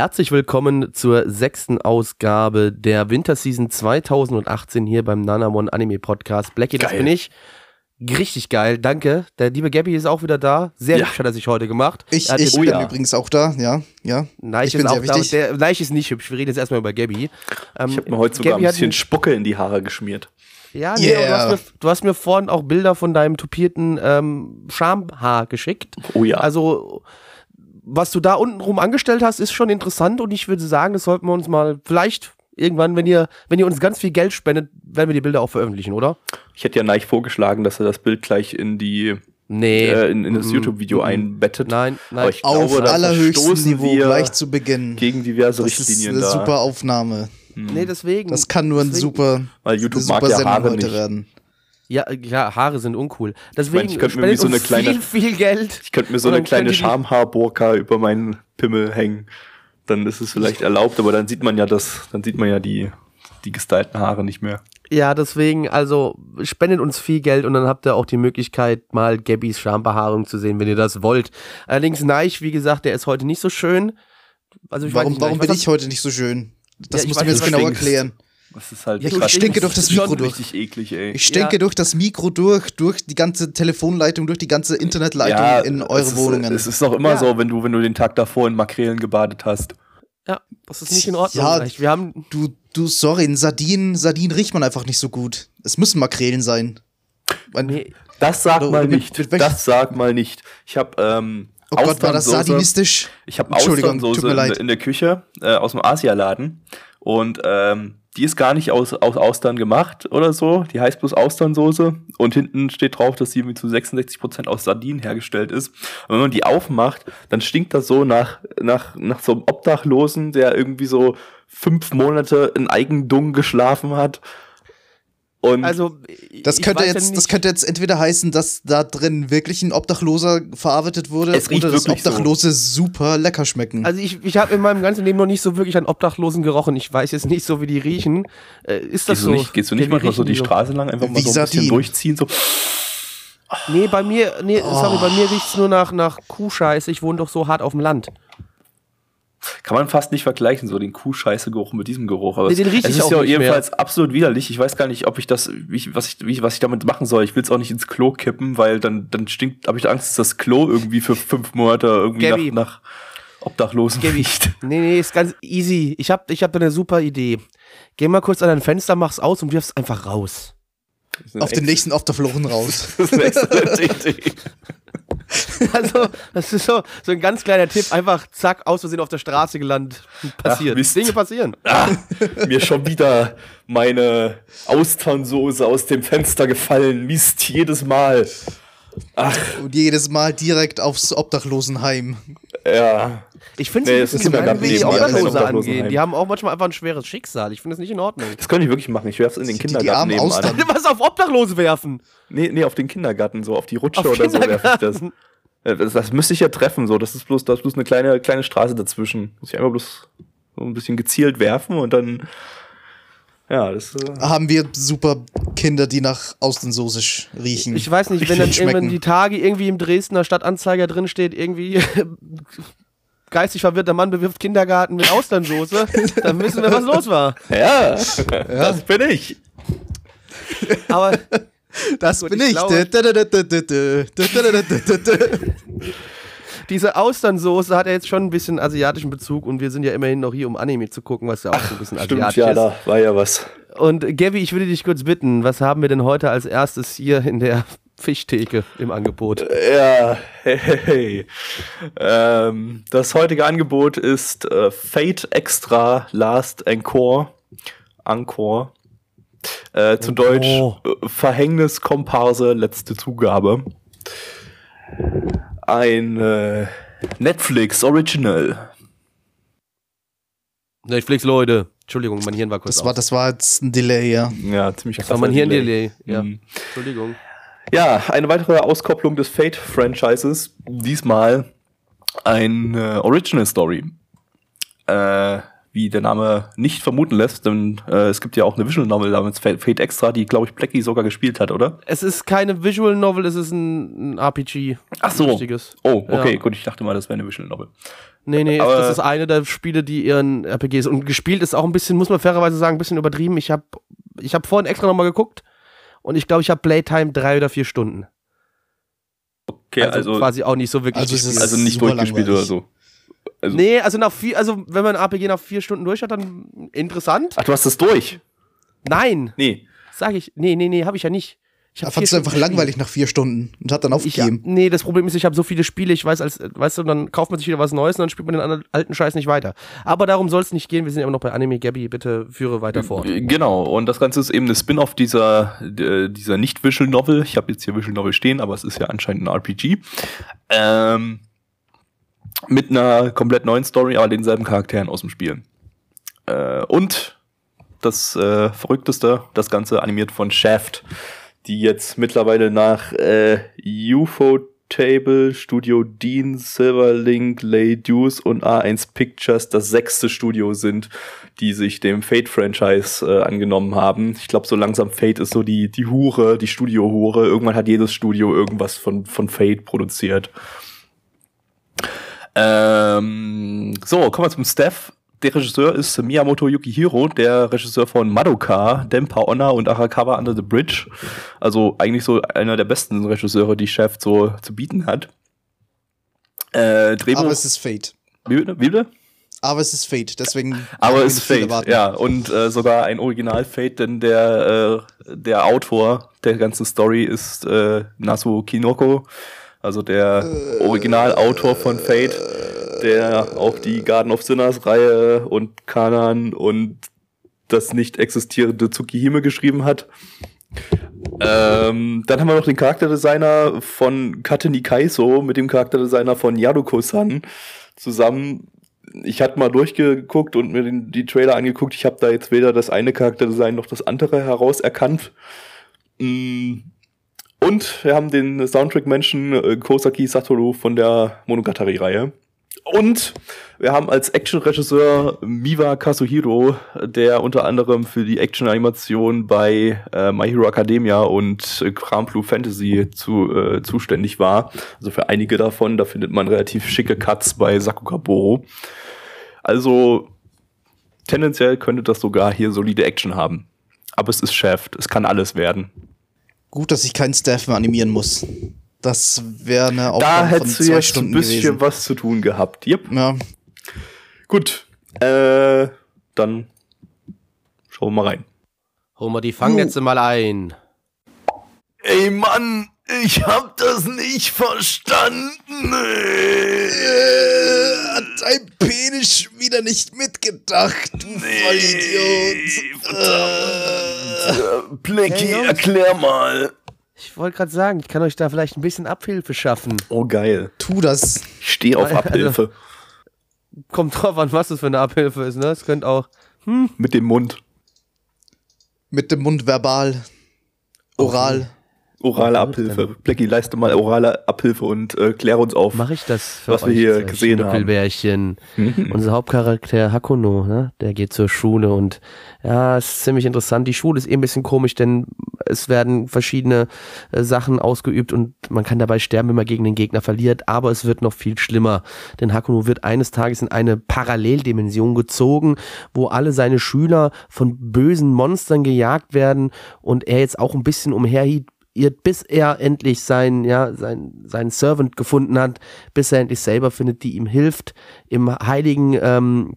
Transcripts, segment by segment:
Herzlich willkommen zur sechsten Ausgabe der Winterseason 2018 hier beim Nanamon Anime Podcast. Blackie, das bin ich. Richtig geil, danke. Der liebe Gabby ist auch wieder da. Sehr Ja. hübsch hat er sich heute gemacht. Ich, Er hat ich den- bin ja. übrigens auch da, ja, ja. Neich ich bin ist sehr auch da. wichtig. Der, Neich ist nicht hübsch. Wir reden jetzt erstmal über Gabby. Ähm, Ich habe mir heute sogar Gabby ein bisschen Spucke in die Haare geschmiert. Ja, nee, Yeah. du, hast mir, du hast mir vorhin auch Bilder von deinem tupierten ähm, Schamhaar geschickt. Oh ja. Also, was du da unten rum angestellt hast, ist schon interessant und ich würde sagen, das sollten wir uns mal vielleicht irgendwann, wenn ihr, wenn ihr uns ganz viel Geld spendet, werden wir die Bilder auch veröffentlichen, oder? Ich hätte ja Neich vorgeschlagen, dass er das Bild gleich in die Nee. äh, in, in das Mm, YouTube-Video mm, einbettet. Nein, nein. Aber ich Auf glaube, da allerhöchstem Niveau wir gleich zu Beginn. gegen diverse Das ist Richtlinien eine da. super Aufnahme. nee, deswegen. Das kann nur ein deswegen, super, Weil eine YouTube super mag ja Sendung Haare heute nicht. werden. Ja, klar, Haare sind uncool. Deswegen ich könnte mir spendet wie so eine kleine- viel, viel Geld. Ich könnte mir so eine kleine Schamhaarburka über meinen Pimmel hängen. Dann ist es vielleicht erlaubt, aber dann sieht man ja das, dann sieht man ja die, die gestylten Haare nicht mehr. Ja, deswegen, also spendet uns viel Geld und dann habt ihr auch die Möglichkeit, mal Gabbys Schambehaarung zu sehen, wenn ihr das wollt. Allerdings Neich, wie gesagt, der ist heute nicht so schön. Also ich weiß Warum, nicht, warum Neich, bin ich heute nicht so schön? Das Ja, ich musst du weiß mir jetzt genau erklären. Das ist halt Ja. Ich stinke durch das Mikro durch. richtig eklig, ey. Ich stinke Ja. durch das Mikro durch, durch die ganze Telefonleitung, durch die ganze Internetleitung in eure es ist, Wohnungen. Es ist doch immer Ja. so, wenn du, wenn du den Tag davor in Makrelen gebadet hast. Ja, das ist nicht in Ordnung. Ja. Wir haben, du, du, sorry, ein Sardin, Sardin riecht man einfach nicht so gut. Es müssen Makrelen sein. Mein, nee, Das sag Oder mal mit- nicht. mit das sag mal nicht. Ich habe ähm, oh Gott, war das sardinistisch? Ich habe Entschuldigung, tut Austernsoße mir in, leid. in der Küche äh, aus dem Asialaden und ähm, die ist gar nicht aus, aus Austern gemacht oder so. Die heißt bloß Austernsoße und hinten steht drauf, dass sie zu 66% aus Sardinen hergestellt ist. Und wenn man die aufmacht, dann stinkt das so nach, nach, nach so einem Obdachlosen, der irgendwie so fünf Monate in Eigendung geschlafen hat. Und also Das könnte, jetzt, das könnte jetzt entweder heißen, dass da drin wirklich ein Obdachloser verarbeitet wurde oder dass wirklich so. Obdachlose super lecker schmecken. Also ich, ich habe in meinem ganzen Leben noch nicht so wirklich an Obdachlosen gerochen. Ich weiß jetzt nicht so, wie die riechen. Äh, ist das gehst, so? du nicht, gehst du nicht Ja, manchmal so riechen die Straße lang einfach mal Wie so ein bisschen Sardinen. durchziehen? So. Nee, bei mir, nee, sorry, bei Oh. mir riecht's nur nach, nach Kuhscheiße. Ich wohne doch so hart auf dem Land. Kann man fast nicht vergleichen, so den Kuhscheiße-Geruch mit diesem Geruch. Aber Nee, den es, riech es ich ist auch ja nicht jedenfalls absolut widerlich. Ich weiß gar nicht, ob ich das, wie ich, was, ich, wie, was ich damit machen soll. Ich will es auch nicht ins Klo kippen, weil dann, dann stinkt, habe ich Angst, dass das Klo irgendwie für fünf Monate irgendwie Gabby. nach, nach Obdachlosen Gabby. riecht. Nee, nee, ist ganz easy. Ich hab, ich hab da eine super Idee. Geh mal kurz an dein Fenster, mach's aus und wirf's einfach raus. Auf den nächsten Obdachlosen raus. Das ist eine exzellente Idee. Also, das ist so, so ein ganz kleiner Tipp. Einfach zack, aus Versehen auf der Straße gelandet. Passiert. Mist. Dinge passieren. Ah, mir schon wieder meine Austernsoße aus dem Fenster gefallen. Mist, jedes Mal. Ach, Und jedes Mal direkt aufs Obdachlosenheim. ja. Ich finde es Nee, ein das bisschen wie die Obdachlose angehen. Die haben auch manchmal einfach ein schweres Schicksal. Ich finde das nicht in Ordnung. Das könnte ich wirklich machen. Ich werf's in den Die- die Kindergarten armen nebenan. Was auf Obdachlose werfen? Nee, nee, auf den Kindergarten, so auf die Rutsche Auf oder so werfe ich das. Ja, das. Das müsste ich ja treffen, so. Das ist bloß, das ist bloß eine kleine, kleine Straße dazwischen. Muss ich einfach bloß so ein bisschen gezielt werfen und dann. Ja, das. Äh, Haben wir super Kinder, die nach Austernsoße sch- riechen. Ich weiß nicht, Ich wenn dann irgendwann die Tage irgendwie im Dresdner Stadtanzeiger drin steht, irgendwie geistig verwirrter Mann bewirft Kindergarten mit Austernsoße, dann wissen wir, was los war. Ja, ja. das bin ich. Aber das bin ich. diese Austernsoße hat ja jetzt schon ein bisschen asiatischen Bezug und wir sind ja immerhin noch hier, um Anime zu gucken, was ja auch Ach, so ein bisschen stimmt, asiatisch ja. Da war ja was. Und Gabby, ich würde dich kurz bitten, was haben wir denn heute als erstes hier in der Fischtheke im Angebot? Ja, hey, hey, hey. Ähm, das heutige Angebot ist äh, Fate Extra Last Encore. Encore. Äh, zu Deutsch äh, Verhängniskomparse, letzte Zugabe. Ein, äh, Netflix Original. Netflix, Leute. Entschuldigung, mein Hirn war kurz Das war, das war jetzt ein Delay, ja. Ja, ziemlich Das war mein Hirn-Delay. Ja. Mhm. Entschuldigung. Ja, eine weitere Auskopplung des Fate-Franchises. Diesmal ein äh, Original Story. Äh, wie der Name nicht vermuten lässt, denn äh, es gibt ja auch eine Visual Novel namens Fate, Fate Extra, die, glaube ich, Blackie sogar gespielt hat, oder? Es ist keine Visual Novel, es ist ein, ein RPG. Ach so. Richtiges. Oh, okay, Ja. gut, ich dachte mal, das wäre eine Visual Novel. Nee, nee, Aber- das ist eine der Spiele, die ihren RPGs und gespielt ist auch ein bisschen, muss man fairerweise sagen, ein bisschen übertrieben. Ich habe ich hab vorhin extra nochmal geguckt und ich glaube, ich habe Playtime drei oder vier Stunden. Okay, Also, also, quasi auch nicht so wirklich. Also es gespielt. ist- also nicht durchgespielt oder so. Also, nee, also nach vier, also wenn man ein RPG nach vier Stunden durch hat, dann interessant. Ach, du hast das durch? Nein, Nee. sag ich. Nee, nee, nee, habe ich ja nicht. Ich fand es einfach gespielt. langweilig nach vier Stunden und hat dann Ich, aufgegeben. nee, das Problem ist, ich habe so viele Spiele, ich weiß, als, weißt du, dann kauft man sich wieder was Neues und dann spielt man den anderen- alten Scheiß nicht weiter. Aber darum soll es nicht gehen, wir sind immer noch bei Anime. Gabby, bitte führe weiter fort. Äh, Genau, und das Ganze ist eben eine Spin-off dieser, dieser nicht-Visual Novel. Ich habe jetzt hier Visual Novel stehen, aber es ist ja anscheinend ein RPG. Ähm, mit einer komplett neuen Story, aber denselben Charakteren aus dem Spiel. Äh, und das äh, Verrückteste, das Ganze animiert von Shaft, die jetzt mittlerweile nach äh, UFO Table, Studio Dean, Silverlink, Lay Deuce und A1 Pictures das sechste Studio sind, die sich dem Fate-Franchise äh, angenommen haben. Ich glaube, so langsam Fate ist so die, die Hure, die Studio-Hure. Irgendwann hat jedes Studio irgendwas von, von Fate produziert. Ähm, so, kommen wir zum Staff. Der Regisseur ist Miyamoto Yukihiro, der Regisseur von Madoka, Dempa Honor und Arakawa Under the Bridge. Also eigentlich so einer der besten Regisseure, die Chef so zu bieten hat. Äh, Drehbuch. Aber es ist Fate. wie bitte? Aber es ist Fate, deswegen. Aber es ist Fate, ja. Und äh, sogar ein Original-Fate, denn der, äh, der Autor der ganzen Story ist äh, Nasu Kinoko, also der Originalautor von Fate, der auch die Garden of Sinners-Reihe und Kanan und das nicht existierende Tsukihime geschrieben hat. Ähm, dann haben wir noch den Charakterdesigner von Kateni Kaiso mit dem Charakterdesigner von Yaruko-san zusammen. Ich hatte mal durchgeguckt und mir den, die Trailer angeguckt. Ich habe da jetzt weder das eine Charakterdesign noch das andere herauserkannt. Mm. Und wir haben den Soundtrack-Menschen äh, Kosaki Satoru von der Monogatari-Reihe. Und wir haben als Action-Regisseur Miwa Kazuhiro, der unter anderem für die Action-Animation bei äh, My Hero Academia und äh, Blue Fantasy zu, äh, zuständig war. Also für einige davon, da findet man relativ schicke Cuts bei Sakukaboro. Also tendenziell könnte das sogar hier solide Action haben. Aber es ist Shaft, es kann alles werden. Gut, dass ich keinen Staff mehr animieren muss. Das wäre eine Da Aufgabe von hättest du jetzt Stunden ein bisschen gewesen. was zu tun gehabt. Yep. Ja, Gut. Äh, dann schauen wir mal rein. Hol mal die Fangnetze mal ein. Ey Mann, ich hab das nicht verstanden. Äh, hat dein Penis wieder nicht mitgedacht, du Vollidiot. Äh, Blackie, erklär mal. Ich wollte gerade sagen, ich kann euch da vielleicht ein bisschen Abhilfe schaffen. Oh geil. tu das. Ich stehe auf Also- Abhilfe. Kommt drauf an, was das für eine Abhilfe ist, ne? Es könnte auch. Mit dem Mund. Mit dem Mund verbal. Oral. Orale Oh, Abhilfe. Blackie, leiste mal orale Abhilfe und äh, kläre uns auf. Mache ich das für Was wir euch, hier zwei gesehen haben. Mhm. Unser Hauptcharakter Hakuno, ne? der geht zur Schule und ja, es ist ziemlich interessant. Die Schule ist eh ein bisschen komisch, denn es werden verschiedene äh, Sachen ausgeübt und man kann dabei sterben, wenn man gegen den Gegner verliert, aber es wird noch viel schlimmer, denn Hakuno wird eines Tages in eine Paralleldimension gezogen, wo alle seine Schüler von bösen Monstern gejagt werden und er jetzt auch ein bisschen umherhielt, bis er endlich sein, ja, sein, seinen Servant gefunden hat, bis er endlich selber findet, die ihm hilft, im heiligen ähm,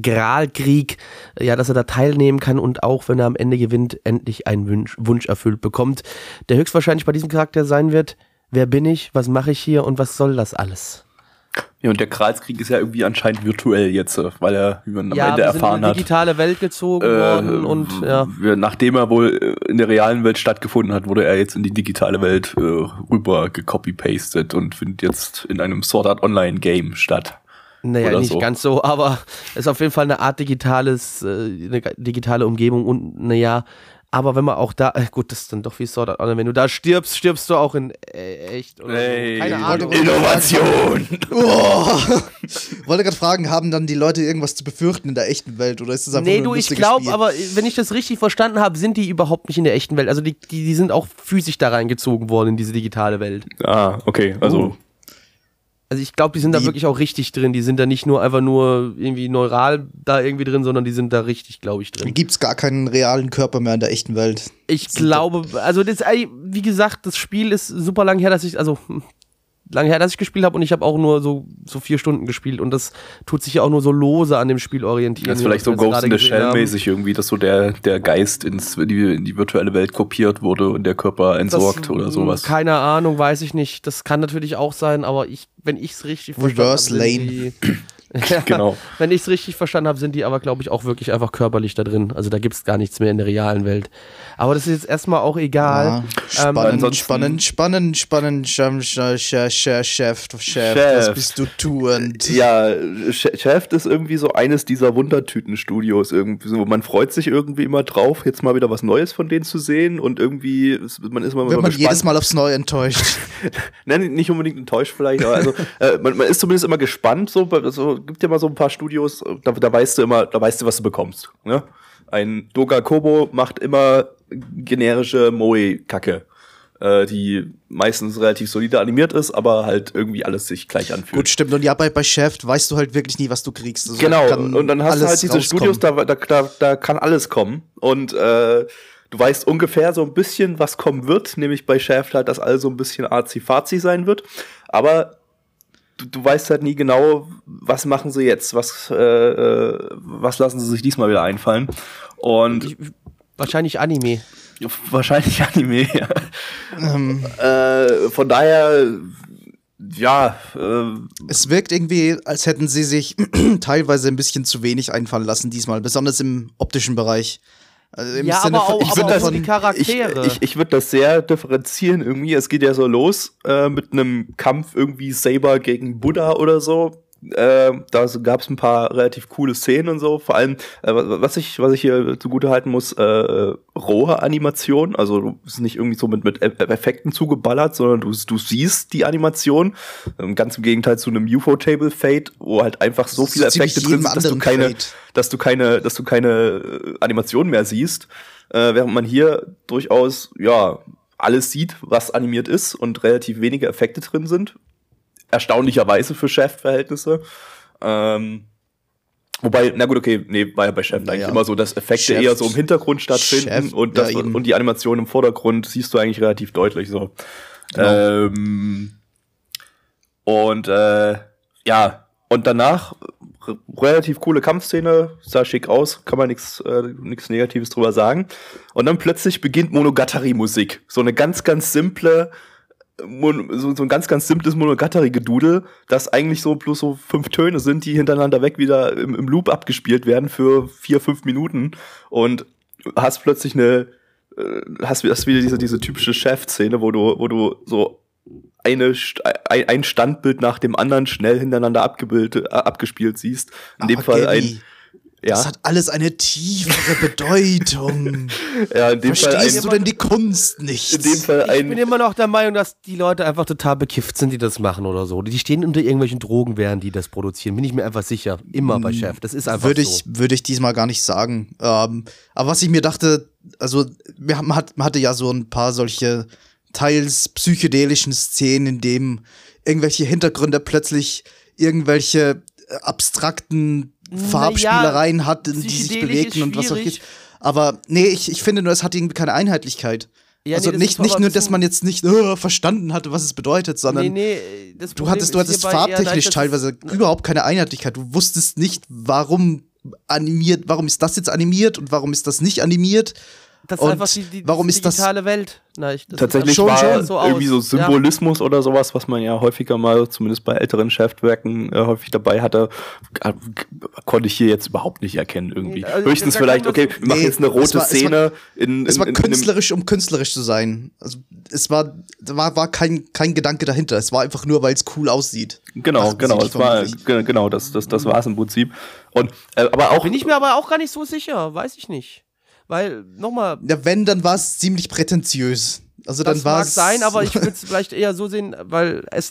Gralkrieg, ja, dass er da teilnehmen kann und auch, wenn er am Ende gewinnt, endlich einen Wunsch, Wunsch erfüllt bekommt, der höchstwahrscheinlich bei diesem Charakter sein wird, wer bin ich, was mache ich hier? Und was soll das alles? Ja, und der Kralskrieg ist ja irgendwie anscheinend virtuell jetzt, äh, weil er, wie man am ja, Ende erfahren hat, digitale Welt gezogen äh, worden und ja. nachdem er wohl äh, in der realen Welt stattgefunden hat, wurde er jetzt in die digitale Welt äh, rüber gecopy-pastet und findet jetzt in einem Sword Art Online Game statt. Naja, oder nicht so. ganz so, aber es ist auf jeden Fall eine Art digitales, äh, eine digitale Umgebung und naja, aber wenn man auch da, äh, gut, das ist dann doch wie Sword Art Online, wenn du da stirbst, stirbst du auch in äh, echt oder so. Keine Ahnung. Innovation! Oh. Wollte gerade fragen, haben dann die Leute irgendwas zu befürchten in der echten Welt oder ist das einfach Nee, nur du, ein ich lustiges glaube, aber wenn ich das richtig verstanden habe, sind die überhaupt nicht in der echten Welt. Also die, die, die sind auch physisch da reingezogen worden in diese digitale Welt. Ah, okay, also Uh. Also ich glaube, die sind da wirklich auch richtig drin. Die sind da nicht nur einfach nur irgendwie neural da irgendwie drin, sondern die sind da richtig, glaube ich, drin. Gibt es gar keinen realen Körper mehr in der echten Welt? Ich glaube, also das, wie gesagt, das Spiel ist super lang her, dass ich, also hm, lange her, dass ich gespielt habe und ich habe auch nur so, so vier Stunden gespielt und das tut sich ja auch nur so lose an dem Spiel orientieren. Das ist vielleicht so Ghost in the Shell mäßig irgendwie, dass so der, der Geist ins, in, die, in die virtuelle Welt kopiert wurde und der Körper entsorgt Das, oder sowas. Keine Ahnung, weiß ich nicht. Das kann natürlich auch sein, aber ich, wenn ich es richtig Reverse die, ja, Genau. Wenn ich es richtig verstanden habe, sind die aber, glaube ich, auch wirklich einfach körperlich da drin. Also da gibt es gar nichts mehr in der realen Welt. Aber das ist jetzt erstmal auch egal. Ja, Ähm, spannend, spannend, spannend, spannend, Chef, Chef, Chef, Chef, Chef, Chef. was bist du tuend? Ja, Shaft ist irgendwie so eines dieser Wundertüten-Studios irgendwie so. Man freut sich irgendwie immer drauf, jetzt mal wieder was Neues von denen zu sehen und irgendwie, ist- man ist immer Wird man gespannt. jedes Mal aufs Neue enttäuscht. Nein, nicht unbedingt enttäuscht vielleicht, aber also, äh, man, man ist zumindest immer gespannt. So, so gibt ja mal so ein paar Studios, da, da weißt du immer, da weißt du, was du bekommst. Ne? Ein Doga Kobo macht immer generische Moe-Kacke, äh, die meistens relativ solide animiert ist, aber halt irgendwie alles sich gleich anfühlt. Gut, stimmt. Und ja, bei, bei Chef weißt du halt wirklich nie, was du kriegst. Also Genau, und dann hast du halt diese rauskommen. Studios, da, da, da, da kann alles kommen. Und äh, du weißt ungefähr so ein bisschen, was kommen wird, nämlich bei Shaft halt, dass alles so ein bisschen arzi-fazi sein wird. Aber du, du weißt halt nie genau, was machen sie jetzt, was, äh, äh, was lassen sie sich diesmal wieder einfallen. Und Ich, wahrscheinlich Anime. wahrscheinlich Anime. ja. Ähm, äh, von daher, ja, äh, es wirkt irgendwie, als hätten sie sich teilweise ein bisschen zu wenig einfallen lassen diesmal, besonders im optischen Bereich. Also Ja, Sinne aber von, auch- ich aber auch davon, die Charaktere. Ich, ich, ich würde das sehr differenzieren irgendwie. Es geht ja so los äh, mit einem Kampf irgendwie Saber gegen Buddha oder so. Äh, da gab es ein paar relativ coole Szenen und so. Vor allem, äh, was ich, was ich hier zugute halten muss, äh, rohe Animation. Also du bist nicht irgendwie so mit, mit Eff- Effekten zugeballert, sondern du, du siehst die Animation. Ähm, ganz im Gegenteil zu einem UFO-Table-Fade, wo halt einfach so viele Effekte drin sind, dass du keine, Fade. dass du keine, dass du keine Animation mehr siehst, äh, während man hier durchaus ja alles sieht, was animiert ist und relativ wenige Effekte drin sind. Erstaunlicherweise für Chef-Verhältnisse. Ähm, wobei, na gut, okay, nee, war ja bei Chef eigentlich Naja. immer so, dass Effekte Chef- eher so im Hintergrund stattfinden Chef, und, das, ja, und die Animation im Vordergrund siehst du eigentlich relativ deutlich so. Genau. Ähm, und äh, ja, und danach relativ coole Kampfszene, sah schick aus, kann man nichts äh, nix Negatives drüber sagen. Und dann plötzlich beginnt Monogatari-Musik. So eine ganz, ganz simple, so, so ein ganz, ganz simples Monogatari-Gedudel, das eigentlich so bloß so fünf Töne sind, die hintereinander weg wieder im, im Loop abgespielt werden für vier, fünf Minuten. Und hast plötzlich eine, äh, hast, hast wieder diese, diese typische Chef-Szene, wo du, wo du so eine, ein, Standbild nach dem anderen schnell hintereinander abgebildet, äh, abgespielt siehst. In dem Aber Fall ein, ja, Das hat alles eine tiefere Bedeutung. ja, in dem Fall Verstehst ein, du denn die Kunst nicht? in dem Fall Ich bin ein, immer noch der Meinung, dass die Leute einfach total bekifft sind, die das machen oder so. Die stehen unter irgendwelchen Drogen, während die das produzieren. Bin ich mir einfach sicher. Immer bei Chef. Das ist einfach würde so. ich, würde ich diesmal gar nicht sagen. Ähm, aber was ich mir dachte, also wir, haben- man, hat, man hatte ja so ein paar solche teils psychedelischen Szenen, in dem irgendwelche Hintergründe plötzlich irgendwelche äh, abstrakten Farbspielereien hat, die sich bewegen und was auch immer. Aber nee, ich, ich finde nur, es hat irgendwie keine Einheitlichkeit. Ja, also nee, nicht, nicht nur, dass man jetzt nicht äh, verstanden hatte, was es bedeutet, sondern nee, nee, Du hattest, du hattest farbtechnisch teilweise überhaupt keine Einheitlichkeit. Du wusstest nicht, warum animiert, warum ist das jetzt animiert und warum ist das nicht animiert. Das ist einfach die, die warum ist das- digitale Welt. Na, ich, das Tatsächlich ist schon- war schon so irgendwie so Ja. Symbolismus oder sowas, was man ja häufiger mal, zumindest bei älteren Schriftwerken, äh, häufig dabei hatte, äh, konnte ich hier jetzt überhaupt nicht erkennen irgendwie. Also Höchstens vielleicht, okay, wir machen Nee, jetzt eine es rote war- es war- Szene in, in, Es war in, in einem, künstlerisch, um künstlerisch zu sein. Also es war, da war, war kein, kein Gedanke dahinter. Es war einfach nur, weil es cool aussieht. Genau, Dachten genau, es war, genau, das, das, das war es im Prinzip. Und, äh, aber auch, Bin ich mir aber auch gar nicht so sicher, weiß ich nicht. Weil, nochmal, Ja, wenn, dann war es ziemlich prätentiös. Also dann das war mag sein, aber ich würde es vielleicht eher so sehen, weil es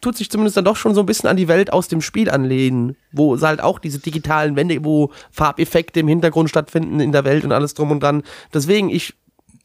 tut sich zumindest dann doch schon so ein bisschen an die Welt aus dem Spiel anlehnen, wo halt auch diese digitalen Wände, wo Farbeffekte im Hintergrund stattfinden in der Welt und alles drum und dran. Deswegen, ich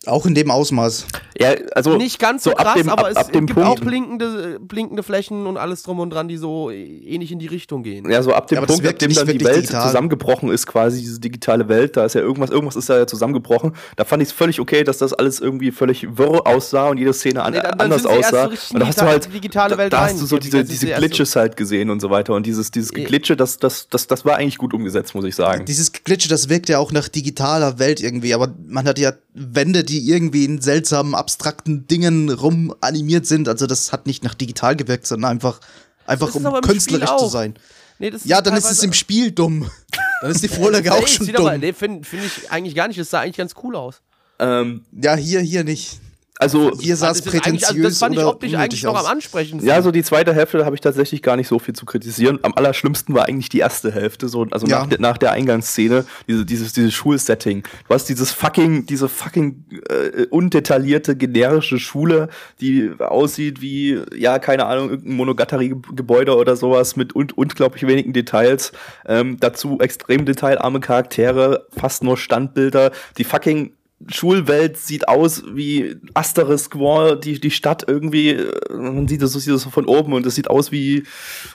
auch in dem Ausmaß. ja, also nicht ganz so, krass, dem, aber ab, es ab gibt Punkt, auch blinkende, blinkende Flächen und alles drum und dran, die so ähnlich in die Richtung gehen. Ja, so ab dem Ja, aber Punkt, ab wirkt dem nicht dann die wirklich Welt digital. zusammengebrochen ist, quasi diese digitale Welt, da ist ja irgendwas, irgendwas ist da ja zusammengebrochen. Da fand ich es völlig okay, dass das alles irgendwie völlig wirr aussah und jede Szene an, Nee, dann- dann anders aussah. so und da hast du halt, digitale da, Welt da hast du so diese, diese erst so- Glitches halt gesehen und so weiter. Und dieses, dieses Geglitsche, das, das, das, das war eigentlich gut umgesetzt, muss ich sagen. Dieses Glitche, das wirkt ja auch nach digitaler Welt irgendwie, aber man hat ja Wände, die irgendwie in seltsamen, abstrakten Dingen rum animiert sind. Also das hat nicht nach digital gewirkt, sondern einfach, einfach um künstlerisch zu sein. Nee, das Ja, dann ist es im Spiel dumm. Dann ist die Vorlage auch Nee, schon sieht aber- dumm. Nee, finde find ich eigentlich gar nicht. Das sah eigentlich ganz cool aus. Ähm, Ja, hier, hier nicht. Also, Das ist eigentlich- prätentiös also das fand ich optisch eigentlich unnötig noch aus. am ansprechendsten. Ja, so die zweite Hälfte habe ich tatsächlich gar nicht so viel zu kritisieren. Am allerschlimmsten war eigentlich die erste Hälfte, so, also Ja. nach, der, nach der Eingangsszene, diese, dieses, dieses Schulsetting. Du hast dieses fucking, diese fucking äh, undetaillierte, generische Schule, die aussieht wie, ja, keine Ahnung, irgendein Monogatari-Gebäude oder sowas mit un unglaublich wenigen Details. Ähm, dazu extrem detailarme Charaktere, fast nur Standbilder. Die fucking Schulwelt sieht aus wie Asterisk War, die, die Stadt irgendwie, äh, man sieht das, sieht das so von oben und es sieht aus wie,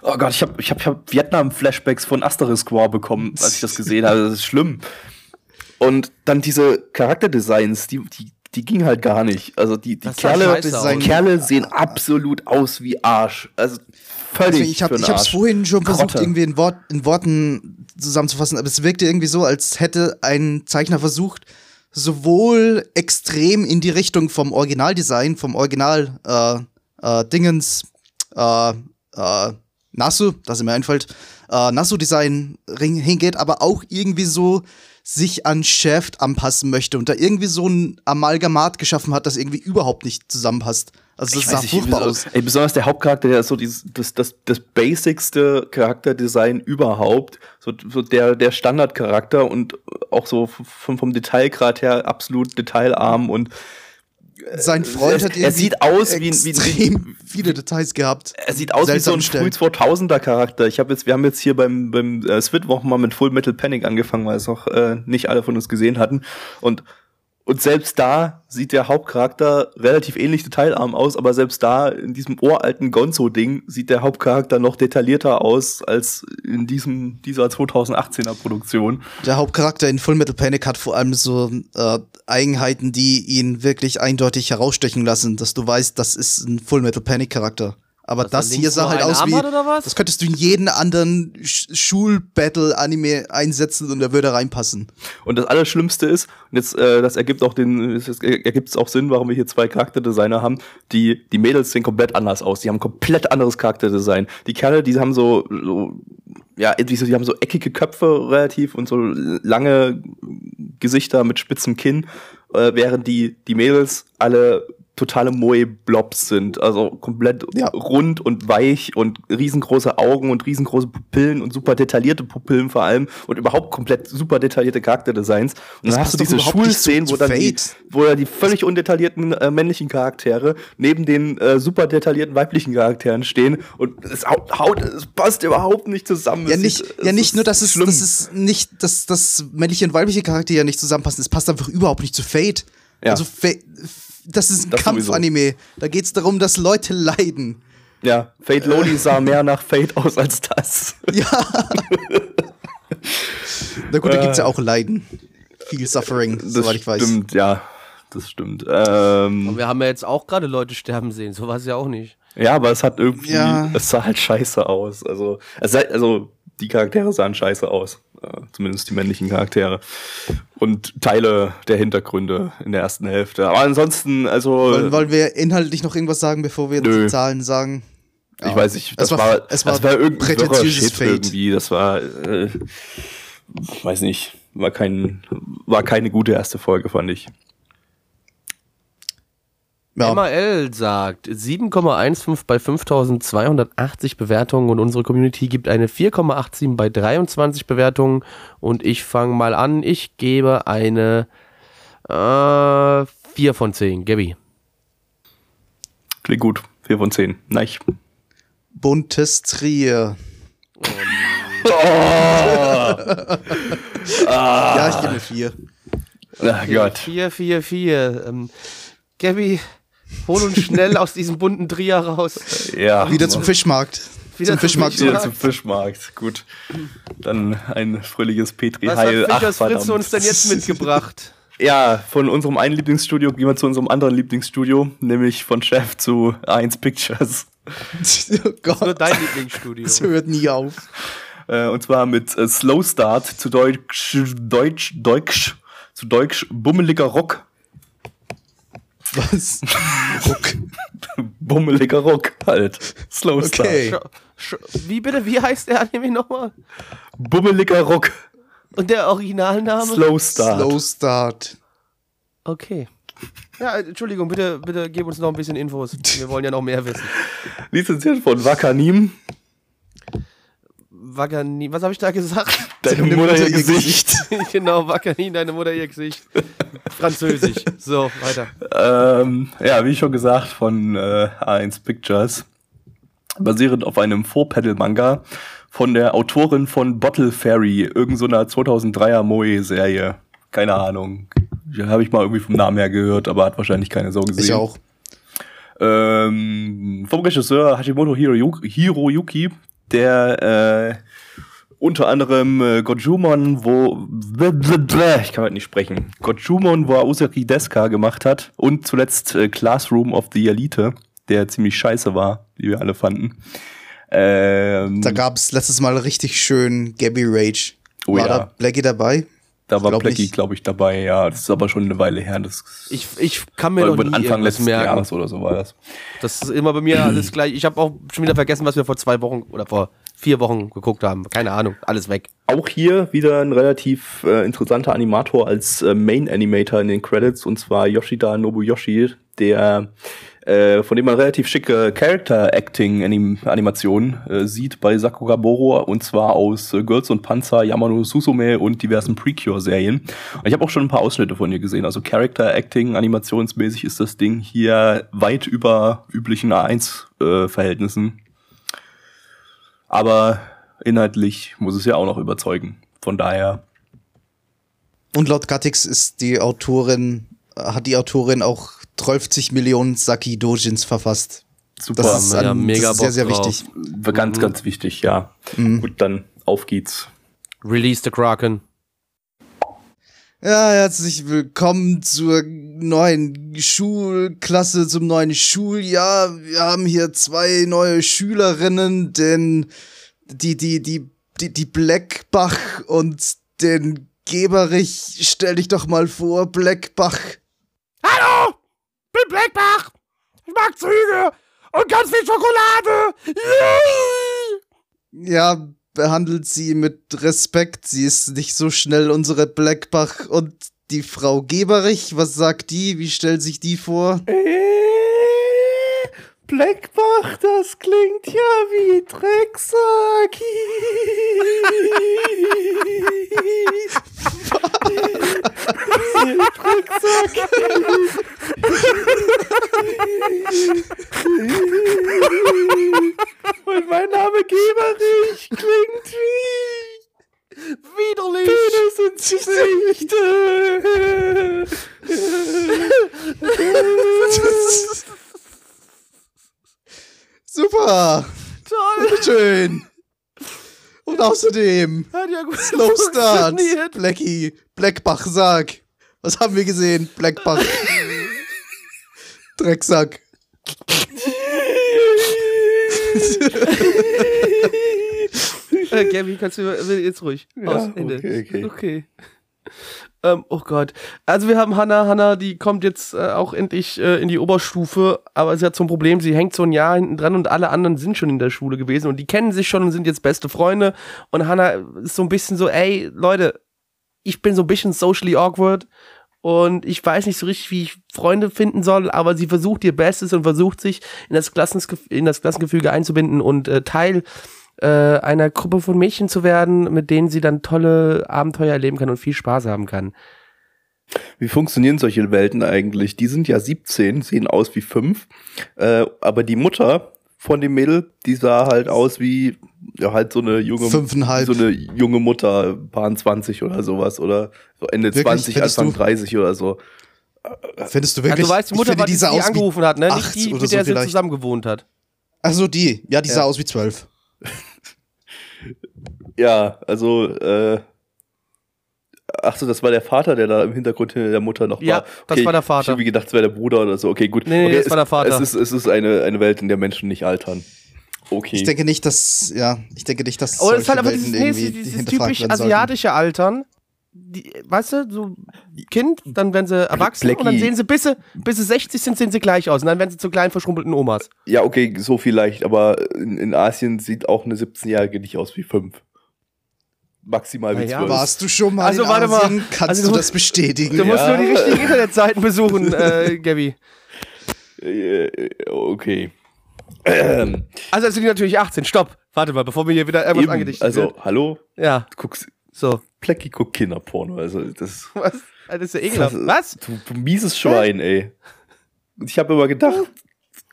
oh Gott, ich habe ich hab, ich hab Vietnam-Flashbacks von Asterisk War bekommen, als ich das gesehen habe. Das ist schlimm. Und dann diese Charakterdesigns, die, die, die ging halt gar nicht. Also die, die Das Kerle, die. Kerle sehen absolut aus wie Arsch. Also völlig Deswegen, ich habe ich hab's vorhin schon versucht, Grotte. irgendwie in, Wort, in Worten zusammenzufassen, aber es wirkte irgendwie so, als hätte ein Zeichner versucht, sowohl extrem in die Richtung vom Originaldesign, vom Original äh, äh, Dingens, äh, äh, Nasu, das mir einfällt, äh, Nasu-Design hingeht, aber auch irgendwie so sich an Shaft anpassen möchte und da irgendwie so ein Amalgamat geschaffen hat, das irgendwie überhaupt nicht zusammenpasst. Also das Ich sah weiß furchtbar wie- aus. Ey, besonders der Hauptcharakter, der ist so dieses, das, das, das basicste Charakterdesign überhaupt. So, so der, der Standardcharakter und auch so vom, vom Detailgrad her absolut detailarm und Sein Freund er- hat er sieht aus wie wie extrem viele Details gehabt. er sieht aus wie so ein früh 2000er Charakter. Ich habe jetzt, wir haben jetzt hier beim beim äh, Switwochen mal mit Full Metal Panic angefangen, weil es noch äh, nicht alle von uns gesehen hatten und und selbst da sieht der Hauptcharakter relativ ähnlich detailarm aus, aber selbst da in diesem uralten Gonzo-Ding sieht der Hauptcharakter noch detaillierter aus als in diesem dieser 2018er Produktion. Der Hauptcharakter in Full Metal Panic hat vor allem so äh, Eigenheiten, die ihn wirklich eindeutig herausstechen lassen, dass du weißt, das ist ein Full Metal Panic Charakter. Aber er das hier sah halt aus Arm wie, hat, oder was? das könntest du in jeden anderen Sch Schul-Battle-Anime einsetzen und er würde reinpassen. Und das Allerschlimmste ist, und jetzt, äh, das ergibt auch den, es ergibt es auch Sinn, warum wir hier zwei Charakterdesigner haben, die, die Mädels sehen komplett anders aus. Die haben ein komplett anderes Charakterdesign. Die Kerle, die haben so, so ja, irgendwie so, die haben so eckige Köpfe relativ und so lange Gesichter mit spitzem Kinn, äh, während die, die Mädels alle totale Moe-Blobs sind. Also komplett Ja. rund und weich und riesengroße Augen und riesengroße Pupillen und super detaillierte Pupillen vor allem und überhaupt komplett super detaillierte Charakterdesigns. Und Das dann hast du diese Schulszenen, wo dann die, Fate. wo dann die völlig undetaillierten äh, männlichen Charaktere neben den äh, super detaillierten weiblichen Charakteren stehen und es haut, haut es passt überhaupt nicht zusammen. Ja, Es nicht, ist- ja, nicht nur, dass es, schlimm. dass es nicht, dass das männliche und weibliche Charaktere ja nicht zusammenpassen. Es passt einfach überhaupt nicht zu Fate. Ja. Also, Fa- das ist ein Das. Kampfanime. Da geht es darum, dass Leute leiden. Ja, Fate Loli sah mehr nach Fate aus als das. Ja. Na gut, da gibt's ja auch Leiden. Viel Suffering, soweit ich weiß. stimmt, ja. Das stimmt. Ähm, Und wir haben ja jetzt auch gerade Leute sterben sehen, so war es ja auch nicht. Ja, aber es hat irgendwie, Ja. es sah halt scheiße aus. Also, es sah, also die Charaktere sahen scheiße aus. Zumindest die männlichen Charaktere. Und Teile der Hintergründe in der ersten Hälfte. Aber ansonsten, also. Wollen, wollen wir inhaltlich noch irgendwas sagen, bevor wir die Zahlen sagen? Ich Ja. weiß nicht, das Es war, war- es das war war irgendein prätentiöses Shit irgendwie. Das war, äh, weiß nicht, war kein, war keine gute erste Folge, fand ich. Ja, MAL sagt 7,15 bei 5280 Bewertungen und unsere Community gibt eine 4,87 bei 23 Bewertungen und ich fange mal an, ich gebe eine äh, 4 von 10. Gabby. Klingt gut. Vier von zehn. Nein. buntes Trier. Ja, ich gebe eine 4. Ach Gott. 4, 4, 4. Ähm, Gabby, hol uns schnell aus diesem bunten Trier raus. Ja. Wieder zum Fischmarkt. Wieder zum Fischmarkt Wieder zum Fischmarkt. Gut. Dann ein fröhliches Petri Was Heil. hat Ach, Fischers Fritz uns denn jetzt mitgebracht? Ja, von unserem einen Lieblingsstudio gehen wir zu unserem anderen Lieblingsstudio, nämlich von Chef zu A1 Pictures. oh Nur Gott, dein Lieblingsstudio. das hört nie auf. Äh, und zwar mit äh, Slow Start zu Deutsch, Deutsch, Deutsch, zu Deutsch bummeliger Rock. Was? Ruck. bummeliger Rock halt. Slow Start. Okay. Sch- sch- Wie bitte, wie heißt der Anime nochmal? Bummeliger Rock. Und der Originalname? Slow Start. Slow Start. Okay. Ja, Entschuldigung, bitte, bitte gib uns noch ein bisschen Infos. Wir wollen ja noch mehr wissen. Lizenziert von Wakanim. Wagani, was habe ich da gesagt? Deine Deine Mutter Mutter ihr ihr Gesicht. genau, Wagani, deine Mutter, ihr Gesicht. Französisch. So, weiter. ähm, ja, wie schon gesagt, von äh, A1 Pictures. Basierend auf einem Four-Pedal-Manga von der Autorin von Bottle Fairy, irgend so einer 2003er Moe-Serie. Keine Ahnung. Habe ich mal irgendwie vom Namen her gehört, aber hat wahrscheinlich keine so gesehen. Ich auch. Ähm, vom Regisseur Hashimoto Hiroyuki, Hiroyuki der äh, unter anderem äh, Gojumon, wo ich kann halt nicht sprechen. Gojumon, wo er Usaki Deska gemacht hat und zuletzt äh, Classroom of the Elite, der ziemlich scheiße war, wie wir alle fanden. Ähm, Da gab es letztes Mal richtig schön Gabby Rage. Oh War ja. da Blackie dabei? da war glaub Blackie, glaube ich, dabei. Ja, das ist aber schon eine Weile her. Das Ich, ich kann mir noch nie Anfang letzten merken. Jahres oder so war das. Das ist immer bei mir alles gleich. Ich habe auch schon wieder vergessen, was wir vor zwei Wochen oder vor vier Wochen geguckt haben. Keine Ahnung, alles weg. Auch hier wieder ein relativ äh, interessanter Animator als äh, Main Animator in den Credits und zwar Yoshida Nobuyoshi, der äh, von dem man relativ schicke Character Acting Anim Animationen äh, sieht bei Sakura Boro und zwar aus äh, Girls und Panzer, Yamano Susume und diversen Precure Serien. Und ich habe auch schon ein paar Ausschnitte von ihr gesehen. Also Character Acting animationsmäßig ist das Ding hier weit über üblichen A1 äh, Verhältnissen. Aber inhaltlich muss es ja auch noch überzeugen. Von daher, Und laut Gattix ist die Autorin, hat die Autorin auch 30 Millionen Saki Dojins verfasst. super. Das ist, ja, an, mega das ist sehr, sehr drauf. wichtig. War ganz, ganz wichtig, ja. Gut, dann auf geht's. Release the Kraken. Ja, herzlich willkommen zur neuen Schulklasse, zum neuen Schuljahr. Wir haben hier zwei neue Schülerinnen, den, die, die, die, die, die Blackbach und den Geberich. Stell dich doch mal vor, Blackbach. Hallo! Bin Blackbach! Ich mag Züge und ganz viel Schokolade! Ja, behandelt sie mit Respekt. Sie ist nicht so schnell unsere Blackbach. Und die Frau Geberich, was sagt die? Wie stellt sich die vor? Blackbach, das klingt ja wie Drecksack. Und mein Name Geberich klingt wie Widerlich! Penis ins Gesicht. Super! Toll! Schön! Und außerdem, Hat ja gut Slow Start. Blackie, Blackbach, sag. Was haben wir gesehen? Blackbach. Drecksack. Äh, Gabby, kannst du jetzt ruhig. Aus, Ende. okay, okay. okay. Ähm, oh Gott. Also wir haben Hannah. Hannah, die kommt jetzt äh, auch endlich äh, in die Oberstufe, aber sie hat so ein Problem, sie hängt so ein Jahr hinten dran und alle anderen sind schon in der Schule gewesen und die kennen sich schon und sind jetzt beste Freunde. Und Hannah ist so ein bisschen so, ey, Leute, ich bin so ein bisschen socially awkward und ich weiß nicht so richtig, wie ich Freunde finden soll, aber sie versucht ihr Bestes und versucht sich in das, Klassengef in das Klassengefüge einzubinden und äh, Teil äh, einer Gruppe von Mädchen zu werden, mit denen sie dann tolle Abenteuer erleben kann und viel Spaß haben kann. Wie funktionieren solche Welten eigentlich? Die sind ja 17, sehen aus wie 5, äh, aber die Mutter von dem Mädel, die sah halt aus wie ja, halt so eine junge Fünfeinhalb. so eine junge Mutter, paar 20 oder sowas oder so Ende Wirklich? 20, Findest Anfang du? 30 oder so. Findest du Ja, wirklich? du weißt, die Mutter war die, die wie angerufen hat, ne? Nicht die, oder mit so der sie zusammen gewohnt hat. Ach so, die. Ja, die sah aus wie zwölf. Ja, also äh, Ach so, das war der Vater, der da im Hintergrund hinter der Mutter noch Ja, war. das war der Vater. Ich habe gedacht, es wäre der Bruder oder so. Okay, gut. Nee, nee, okay, das es, war der Vater. Es ist, es ist eine, eine Welt, in der Menschen nicht altern. Okay. Ich denke nicht, dass, ja, ich denke nicht, dass Aber es ist halt einfach dieses, nee, dieses typisch sollten. asiatische Altern. Die, weißt du, so Kind, dann werden sie erwachsen und dann Blackie. sehen sie, bis sie, bis sie 60 sind, sehen sie gleich aus. Und dann werden sie zu kleinen, verschrumpelten Omas. ja, okay, so vielleicht, aber in, in Asien sieht auch eine 17-Jährige nicht aus wie 5. Maximal wie ja, 12. Warst du schon mal Also, in warte mal. Asien? Kannst Also, du du- das bestätigen? Du musst Ja. nur die richtigen Internetseiten besuchen, äh, Gabby. Äh, okay. Ähm, Also sind die natürlich 18. Stopp. Warte mal, bevor mir hier wieder irgendwas eben, angedichtet also, wird. hallo? Ja, Du guckst, so. Plecki guckt Kinderporno, also das Was? Das ist ja ekelhaft. Was? Du, du mieses Schwein, ey. Ich habe immer gedacht,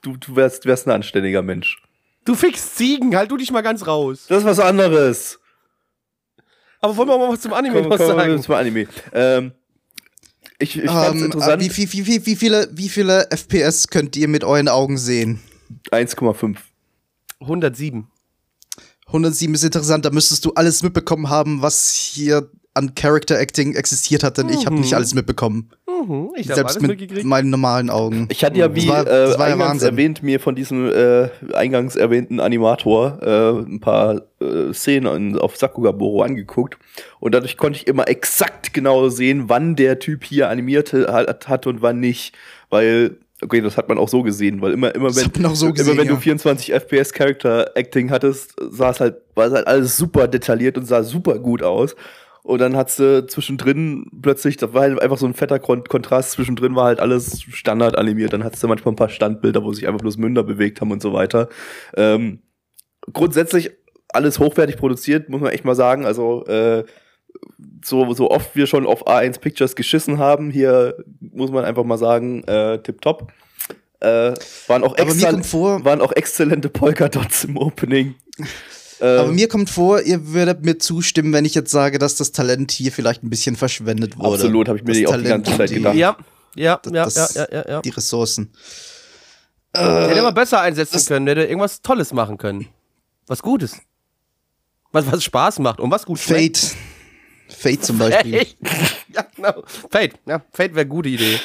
du, du wärst, wärst ein anständiger Mensch. Du fickst Ziegen, halt du dich mal ganz raus. Das ist was anderes. Aber wollen wir mal was zum Anime Komm, noch komm, sagen? komm, zum Anime. Ähm, ich ich fand's Ähm, interessant. Wie, wie, wie, wie, viele, wie viele FPS könnt ihr mit euren Augen sehen? 1,5. 107. 107 ist interessant, da müsstest du alles mitbekommen haben, was hier an Character Acting existiert hat, denn ich habe nicht alles mitbekommen. Mhm, ich habe Selbst alles mit mitgekriegt. meinen normalen Augen. Ich hatte ja, Das wie war- das äh, war ja eingangs Wahnsinn. erwähnt, mir von diesem äh, eingangs erwähnten Animator äh, ein paar äh, Szenen auf Sakugaboro angeguckt. Und dadurch konnte ich immer exakt genau sehen, wann der Typ hier animiert hat, hat und wann nicht. Weil, okay, das hat man auch so gesehen, weil immer, immer wenn, so immer gesehen, wenn du ja. 24 FPS Character Acting hattest, sah es halt, war es halt alles super detailliert und sah super gut aus. Und dann hat's du zwischendrin plötzlich, das war halt einfach so ein fetter Kon Kontrast, zwischendrin war halt alles Standard animiert. Dann hattest du manchmal ein paar Standbilder, wo sich einfach bloß Münder bewegt haben und so weiter. Ähm, grundsätzlich alles hochwertig produziert, muss man echt mal sagen. Also äh, so, so oft wir schon auf A1 Pictures geschissen haben, hier muss man einfach mal sagen, äh, tipptopp. Äh, waren auch Aber mir extra, kommt vor- waren auch exzellente Polka-Dots im Opening. Äh, Aber mir kommt vor, ihr würdet mir zustimmen, wenn ich jetzt sage, dass das Talent hier vielleicht ein bisschen verschwendet wurde. Absolut, hab ich mir Das die auch die ganze Zeit die, gedacht. Ja, ja, Das- ja, ja, ja, ja, ja. Die Ressourcen. Der hätte mal besser einsetzen das- können, hätte irgendwas Tolles machen können. Was Gutes. Was, was Spaß macht und was gut schmeckt. Fate. Zum Beispiel. Fate. ja, genau. Fate. Ja, Fate wäre gute Idee.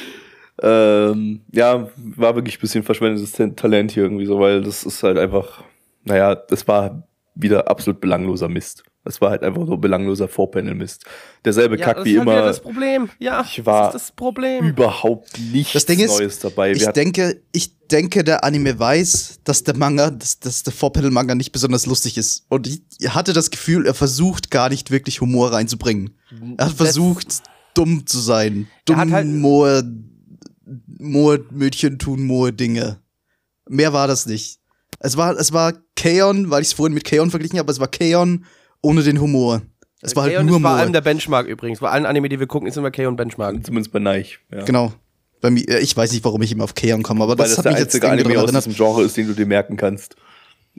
Ähm, ja, war wirklich ein bisschen verschwendetes Talent hier irgendwie so, weil das ist halt einfach, naja, das war wieder absolut belangloser Mist. Das war halt einfach so belangloser Vorpanel-Mist. Derselbe Ja, Kack das wie ist halt immer. das Problem. Ja, Ich war das ist das Problem. Überhaupt nichts Das Ding ist, Neues dabei. Ich Wir hatten- denke, ich denke, der Anime weiß, dass der Manga, dass, dass der Vorpanel-Manga nicht besonders lustig ist. Und ich hatte das Gefühl, er versucht gar nicht wirklich Humor reinzubringen. Er hat versucht, dumm zu sein. Dumm, halt- moe, moe Mädchen tun moe Dinge. Mehr war das nicht. Es war, es war Kaon, weil ich es vorhin mit Kaon verglichen habe, es war Kaon ohne den Humor. Es war halt K.O. nur ist bei allem Moor. der Benchmark übrigens. Bei allen Anime, die wir gucken, ist immer K und Benchmark. zumindest bei Neich. Ja. Genau. Bei mir, äh, ich weiß nicht, warum ich immer auf Kaon komme, aber Weil das, das, hat der mich jetzt einzige irgendwie Anime daran aus erinnert. diesem Genre ist, den du dir merken kannst.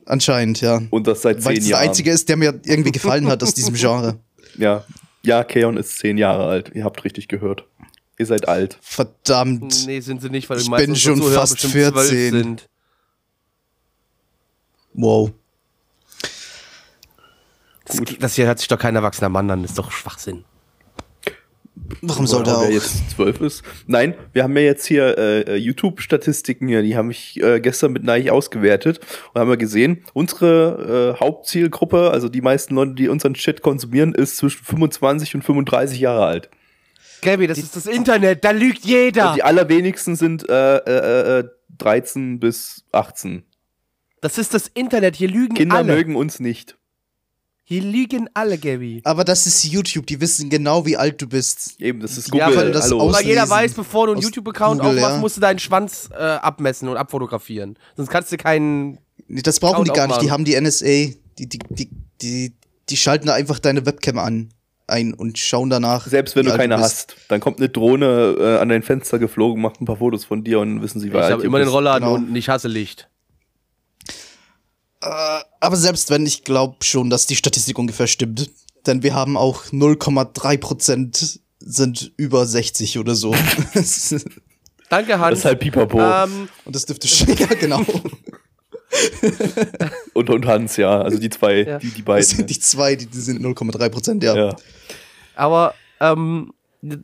Anscheinend, ja. Und das seit Weil zehn es der Jahren. einzige ist, der mir irgendwie gefallen hat aus diesem Genre. Ja. Ja, Keon ist zehn Jahre alt. Ihr habt richtig gehört. Ihr seid alt. Verdammt. Nee, sind sie nicht, weil Ich bin schon fast bestimmt 14. 12 sind. Wow. Das, das hier hört sich doch kein erwachsener Mann an, das ist doch Schwachsinn. Warum sollte er Wer auch? jetzt zwölf ist. Nein, wir haben ja jetzt hier äh, äh, YouTube-Statistiken hier, die habe ich äh, gestern mit Neich ausgewertet und haben wir gesehen, unsere äh, Hauptzielgruppe, also die meisten Leute, die unseren Shit konsumieren, ist zwischen 25 und 35 Jahre alt. Gabby, das ist das Internet, da lügt jeder. Und die allerwenigsten sind äh, äh, äh, 13 bis 18. Das ist das Internet, hier lügen Kinder alle. mögen uns nicht. Hier lügen alle, Gabby. Aber das ist YouTube, die wissen genau, wie alt du bist. Eben, das ist Ja, Google. weil du das Weil jeder weiß, bevor du einen YouTube-Account aufmachst, ja. musst du deinen Schwanz äh, abmessen und abfotografieren. Sonst kannst du keinen. Nee, das brauchen die Account gar nicht. Die aufmachen. haben die NSA. Die, die, die, die, die schalten da einfach deine Webcam an ein und schauen danach. Selbst wenn wie du alt keine bist. hast, dann kommt eine Drohne äh, an dein Fenster geflogen, macht ein paar Fotos von dir und dann wissen sie, Ich wie alt habe du immer den bist. Rollladen genau. unten, ich hasse Licht. Aber selbst wenn, ich glaube schon, dass die Statistik ungefähr stimmt. Denn wir haben auch 0,3% sind über 60 oder so. Danke, Das Hans. ist halt Pipapo. ähm, und das dürfte schon, ja genau. und, und Hans, ja. Also die zwei, Ja. die, die Das beiden. sind die zwei, die, die sind 0,3%, ja. ja. aber ähm,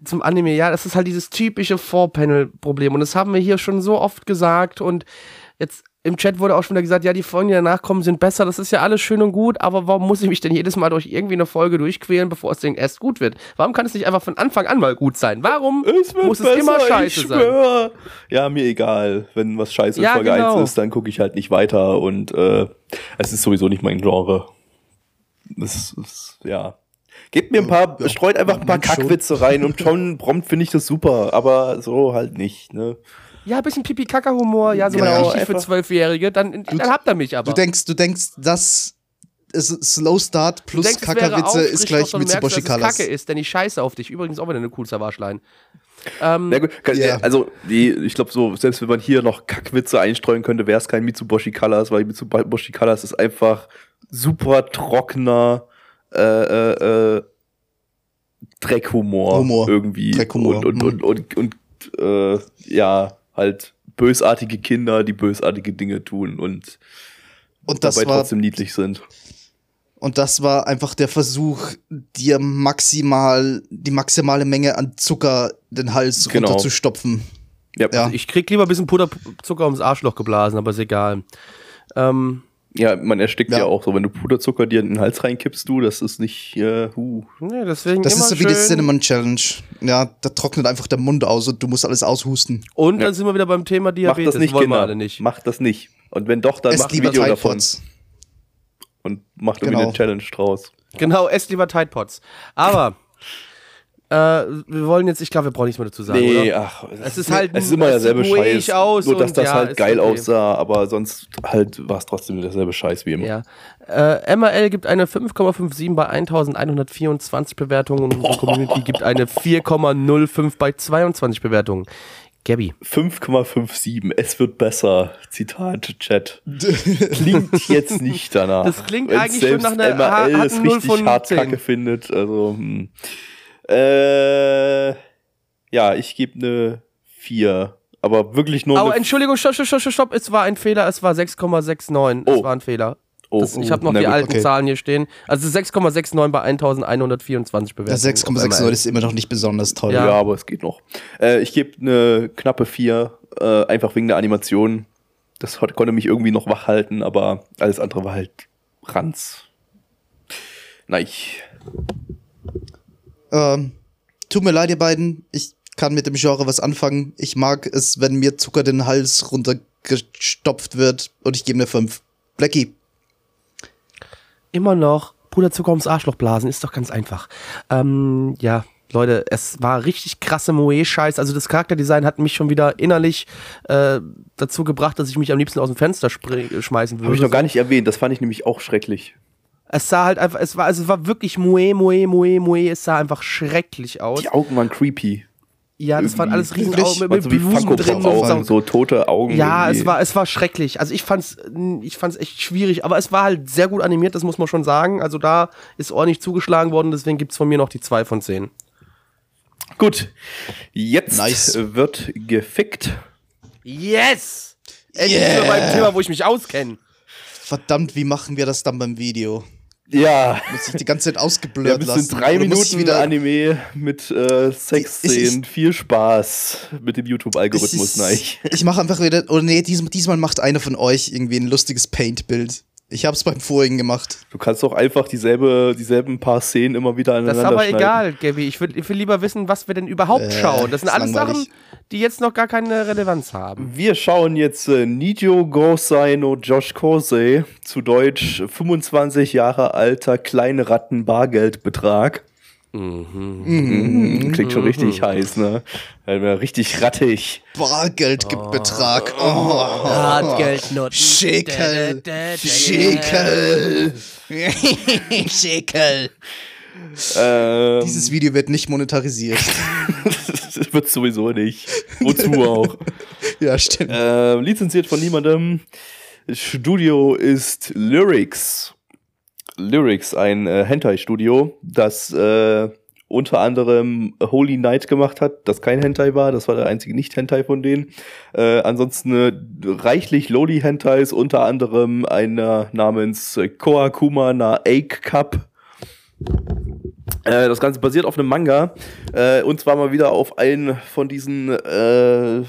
zum Anime, ja, das ist halt dieses typische Four-Panel-Problem. Und das haben wir hier schon so oft gesagt. Und jetzt im Chat wurde auch schon wieder gesagt, ja, die Folgen, die danach kommen, sind besser. Das ist ja alles schön und gut, aber warum muss ich mich denn jedes Mal durch irgendwie eine Folge durchquälen, bevor es denn erst gut wird? Warum kann es nicht einfach von Anfang an mal gut sein? Warum Es muss es besser, immer ich scheiße sein? Ja, mir egal. Wenn was scheiße in Ja, Folge genau. 1 ist, dann gucke ich halt nicht weiter und äh, es ist sowieso nicht mein Genre. Das ist, ja. Gebt mir ein paar, Ja, streut einfach ein paar. Kackwitze rein und schon prompt finde ich das super, aber so halt nicht, ne? Ja, ein bisschen Pipi-Kaka-Humor, ja, so Genau, genau, für Zwölfjährige, dann, dann habt ihr mich aber. Du denkst, du denkst, dass es Slow Start plus Kackerwitze ist gleich dann Mitsubishi Colors. Kacke ist, denn ich scheiße auf dich. Übrigens auch wieder eine cool Waschlein. Ähm, Na gut, kann, Ja. also die, ich glaube so, selbst wenn man hier noch Kackwitze einstreuen könnte, wäre es kein Mitsubishi Colors, weil Mitsubishi Colors ist einfach super trockener äh, äh, äh, Dreckhumor Humor. irgendwie. Dreckhumor, Und, und, und, und, und äh, ja, halt bösartige Kinder, die bösartige Dinge tun und Und das dabei war trotzdem niedlich sind. Und das war einfach der Versuch, dir maximal, die maximale Menge an Zucker den Hals Genau. runterzustopfen. Ja, Ja. Ich krieg lieber ein bisschen Puderzucker ums Arschloch geblasen, aber ist egal. Ähm, ja, man erstickt ja. Ja. auch so, wenn du Puderzucker dir in den Hals reinkippst, du, das ist nicht, äh, huh. nee, deswegen Das immer ist so wie die. Cinnamon Challenge. Ja, da trocknet einfach der Mund aus und du musst alles aushusten. Und dann sind wir wieder beim Thema Macht Diabetes. das nicht, wollen Kinder. wir alle nicht. Macht das nicht. Und wenn doch, dann Esst macht ein lieber Video Tide davon und macht irgendwie Genau. eine Challenge draus. Genau, esst lieber Tide Pods. Aber äh, wir wollen jetzt, ich glaube, wir brauchen nichts mehr dazu sagen, oder? ach, Es ist halt es ist immer derselbe Scheiß. aus Nur, dass das ja, halt geil okay. aussah, aber sonst halt war es trotzdem derselbe Scheiß wie immer. Ja. Äh, MRL gibt eine 5,57 bei 1124 Bewertungen und unsere Community gibt eine 4,05 bei 22 Bewertungen. Gabby, 5,57. Es wird besser. Zitat Chat. Klingt jetzt nicht danach. Das klingt Wenn's eigentlich schon nach einer MRL harten es richtig hart 10. Kacke findet. Also, hm. Äh, ja, ich gebe eine 4. Aber wirklich nur Aber eine Entschuldigung, stopp, stopp, stopp, stopp, es war ein Fehler, es war 6,69. Es Oh. war ein Fehler. Oh, Das, ich habe noch die gut. alten okay. Zahlen hier stehen. Also 6,69 bei 1124 Bewertungen. Der 6,6 ist immer noch nicht besonders toll. Ja, Ja. aber es geht noch. Äh, ich gebe eine knappe 4, äh, einfach wegen der Animation. Das konnte mich irgendwie noch wach halten, aber alles andere war halt Ranz. Nein. Ähm, tut mir leid, ihr beiden. Ich kann mit dem Genre was anfangen. Ich mag es, wenn mir Zucker den Hals runtergestopft wird und ich gebe eine 5. Blackie. Immer noch Puderzucker ums Arschloch blasen, ist doch ganz einfach. Ähm, ja, Leute, es war richtig krasse Moe-Scheiß. Also das Charakterdesign hat mich schon wieder innerlich äh, dazu gebracht, dass ich mich am liebsten aus dem Fenster schmeißen würde. Habe ich noch gar nicht erwähnt, das fand ich nämlich auch schrecklich. Es sah halt einfach, es war, also es war wirklich Moe, Moe, Moe, Moe. Es sah einfach schrecklich aus. Die Augen waren creepy. Ja, das waren alles riesen? Augen mit, so wie Blumen drin. Funko-Augen, so. tote Augen. Ja, irgendwie. es war, es war schrecklich. Also ich fand's, ich fand's echt schwierig, aber es war halt sehr gut animiert, das muss man schon sagen. Also da ist ordentlich zugeschlagen worden, deswegen gibt's von mir noch die 2 von 10. Gut. Jetzt Nice. wird gefickt. Yes! Endlich Yeah. beim Thema, wo ich mich auskenne. Verdammt, wie machen wir das dann beim Video? Ja, Muss ich die ganze Zeit ja ausgeblurrt in lassen. drei Oder ich Minuten Anime mit äh, Sexszenen. Ich- Viel Spaß mit dem YouTube-Algorithmus, ich, nein. ich mache einfach wieder, oder nee, diesmal, diesmal macht einer von euch irgendwie ein lustiges Paint-Bild. Ich hab's beim vorigen gemacht. Du kannst doch einfach dieselbe, dieselben paar Szenen immer wieder Das aneinander ist aber schneiden. egal, Gabby. Ich will, ich will lieber wissen, was wir denn überhaupt Äh, schauen. Das sind alles langweilig. Sachen, die jetzt noch gar keine Relevanz haben. Wir schauen jetzt äh, Nijo Gosei no Josh Kosei, zu Deutsch 25 Jahre alter kleine Mhm. Klingt schon richtig heiß, ne? Richtig rattig. Bargeldbetrag. Oh. Hartgeldnoten. Schäkel. Schäkel. Schäkel. Ähm, Dieses Video wird nicht monetarisiert. das wird sowieso nicht. Wozu auch? ja, stimmt. ähm, lizenziert von niemandem. Studio ist Lyrics. Lyrics, ein äh, Hentai-Studio, das äh, unter anderem Holy Night gemacht hat, das kein Hentai war, das war der einzige Nicht-Hentai von denen. Äh, ansonsten äh, reichlich Loli-Hentais, unter anderem einer namens äh, Koakuma na Ake Cup. Äh, das Ganze basiert auf einem Manga äh, und zwar mal wieder auf einen von diesen äh,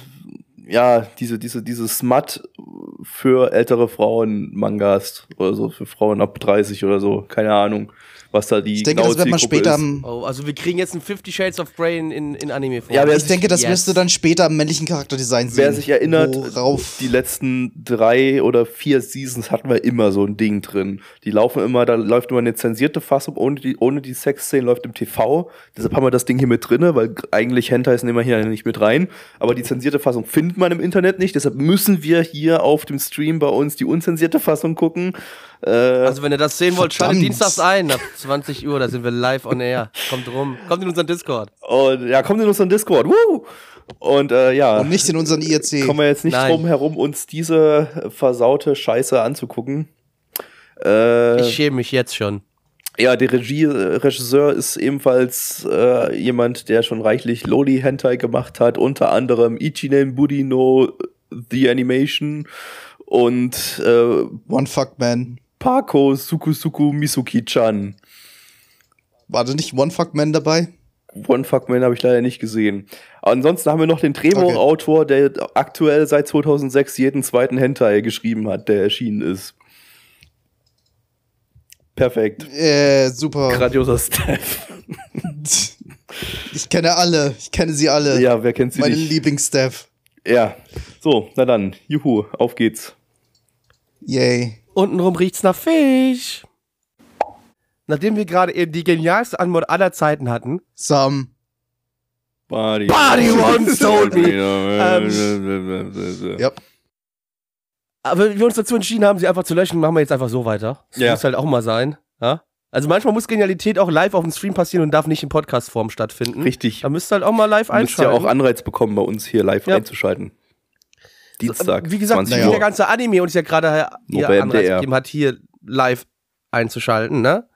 ja, diese, diese, diese Smut für ältere Frauen Mangas oder so, für Frauen ab 30 oder so, keine Ahnung, was da die Ich denke, genaue das wird man Zielgruppe später ist. am. Oh, also wir kriegen jetzt ein Fifty Shades of Grey in, in, in Anime vor. Ja, Ich denke, das Yes. müsste dann später am männlichen Charakterdesign sehen. Wer sich erinnert, worauf die letzten drei oder vier Seasons hatten wir immer so ein Ding drin. Die laufen immer, da läuft immer eine zensierte Fassung, ohne die, ohne die Sexszenen läuft im TV. Deshalb haben wir das Ding hier mit drinne, weil eigentlich Hentais nehmen wir hier nicht mit rein. Aber die zensierte Fassung findet man im Internet nicht. Deshalb müssen wir hier auf dem Stream bei uns die unzensierte Fassung gucken. Äh, Also wenn ihr das sehen wollt, schaltet dienstags ein, ab 20 Uhr, da sind wir live on air. Kommt rum, kommt in unseren Discord. und ja, kommt in unseren Discord. Woo! Und äh, ja. und nicht in unseren IRC. kommen wir jetzt nicht Nein. drum herum, uns diese versaute Scheiße anzugucken. Äh, Ich schäme mich jetzt schon. ja, der Regie, Regisseur ist ebenfalls äh, jemand, der schon reichlich Loli Hentai gemacht hat, unter anderem Ichinen Budino The Animation und äh, One Fuck Man. Pako Sukusuku Misuki-chan. War da nicht One Fuck Man dabei? One Fuck Man habe ich leider nicht gesehen. Ansonsten haben wir noch den Drehbuchautor, der aktuell seit 2006 jeden zweiten Hentai geschrieben hat, der erschienen ist. Perfekt. Äh, super. Grandioser Staff. Ich kenne alle. Ich kenne sie alle. Ja, wer kennt sie Meine nicht? Lieblingsstaff. Ja. So, na dann. Juhu, auf geht's. Yay. Untenrum riecht's nach Fisch. Nachdem wir gerade eben die genialste Anmod aller Zeiten hatten, Sam. Body, Body once told me. Ähm, Ja. aber wir uns dazu entschieden haben, sie einfach zu löschen, machen wir jetzt einfach so weiter. Das Ja. muss halt auch mal sein. Ja? Also manchmal muss Genialität auch live auf dem Stream passieren und darf nicht in Podcast-Form stattfinden. Richtig. Da müsst ihr halt auch mal live Du müsst ja einschalten. auch Anreiz bekommen, bei uns hier live Ja. einzuschalten. Dienstag, Wie gesagt, 20 wie der ganze Anime uns ja gerade Nur hier Anreiz gegeben hat, hier live einzuschalten, ne?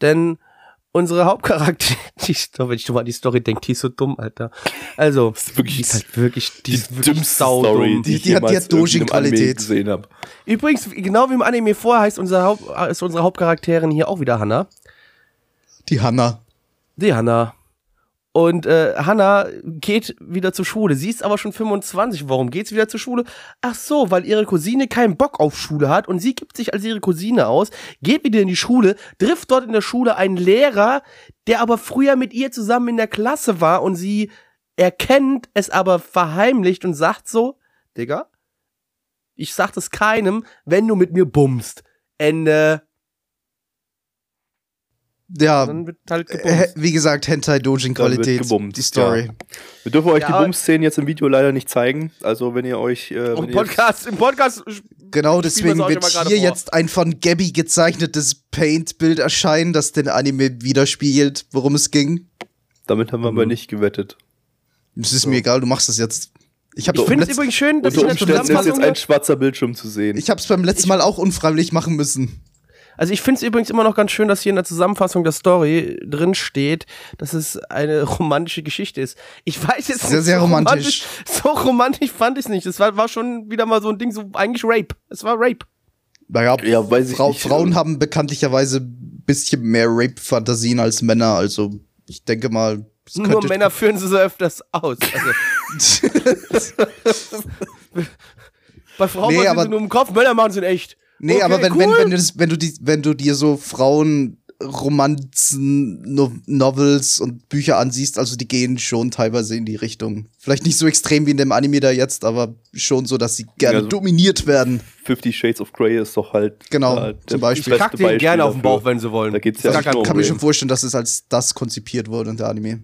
Denn unsere Hauptcharakter, die Story, wenn ich mal an die Story denke, die ist so dumm, Alter. Also, Das ist wirklich die ist halt wirklich, die, die ist wirklich. Story, die, Die- ich die hat- die hat Dojin-Qualität. Übrigens, genau wie im Anime vorher heißt, unser Haupt, ist unsere Hauptcharakterin hier auch wieder Hannah. Die Hanna. Die Hannah. Und äh, Hannah geht wieder zur Schule. Sie ist aber schon 25. Warum geht sie wieder zur Schule? Ach so, weil ihre Cousine keinen Bock auf Schule hat und sie gibt sich als ihre Cousine aus, geht wieder in die Schule, trifft dort in der Schule einen Lehrer, der aber früher mit ihr zusammen in der Klasse war und sie erkennt es aber verheimlicht und sagt so, Digga, ich sag das keinem, wenn du mit mir bummst. Ende. Ja, Dann wird halt äh, gebumst. wie gesagt, Hentai Dojin Dann wird Qualität. gebumst, Die Story. ja. Wir dürfen euch Ja, die Bums-Szenen jetzt im Video leider nicht zeigen. Also wenn ihr euch... Äh, Im wenn ihr Podcast, im Podcast Genau, deswegen wird hier vor. jetzt ein von Gabby gezeichnetes Paint-Bild erscheinen, das den Anime widerspiegelt, worum es ging. damit haben wir Mhm. aber nicht gewettet. Es ist mir egal, du machst das jetzt. Ich habe Ich finde es übrigens schön, dass Unter ich in der ist jetzt ein schwarzer Bildschirm zu sehen. ich hab's beim letzten Mal auch unfreiwillig machen müssen. Also ich finde es übrigens immer noch ganz schön, dass hier in der Zusammenfassung der Story drin steht, dass es eine romantische Geschichte ist. Ich weiß jetzt Sehr, nicht, sehr so romantisch. So romantisch fand ich es nicht. Es war, war schon wieder mal so ein Ding, so eigentlich Rape. Es war Rape. Naja, Ja, weiß ich nicht. Frauen haben bekanntlicherweise bisschen mehr Rape-Fantasien als Männer. Also ich denke mal. es Nur Männer führen sie so öfters aus. Also, bei Frauen Nee, machen sie nur im Kopf, Männer machen sie in echt. Nee, Okay, aber wenn, cool. wenn, wenn, du das, wenn, du die, wenn du dir so Frauenromanzen, no Novels und Bücher ansiehst, also die gehen schon teilweise in die Richtung. Vielleicht nicht so extrem wie in dem Anime da jetzt, aber schon so, dass sie gerne Ja, so- dominiert werden. Fifty Shades of Grey ist doch halt. Genau, äh, zum Beispiel. Ich kack denen Beispiel gerne auf den. Bauch, wenn sie wollen. Da geht's ja nur um Kann mir schon vorstellen, dass es als das konzipiert wurde, der Anime.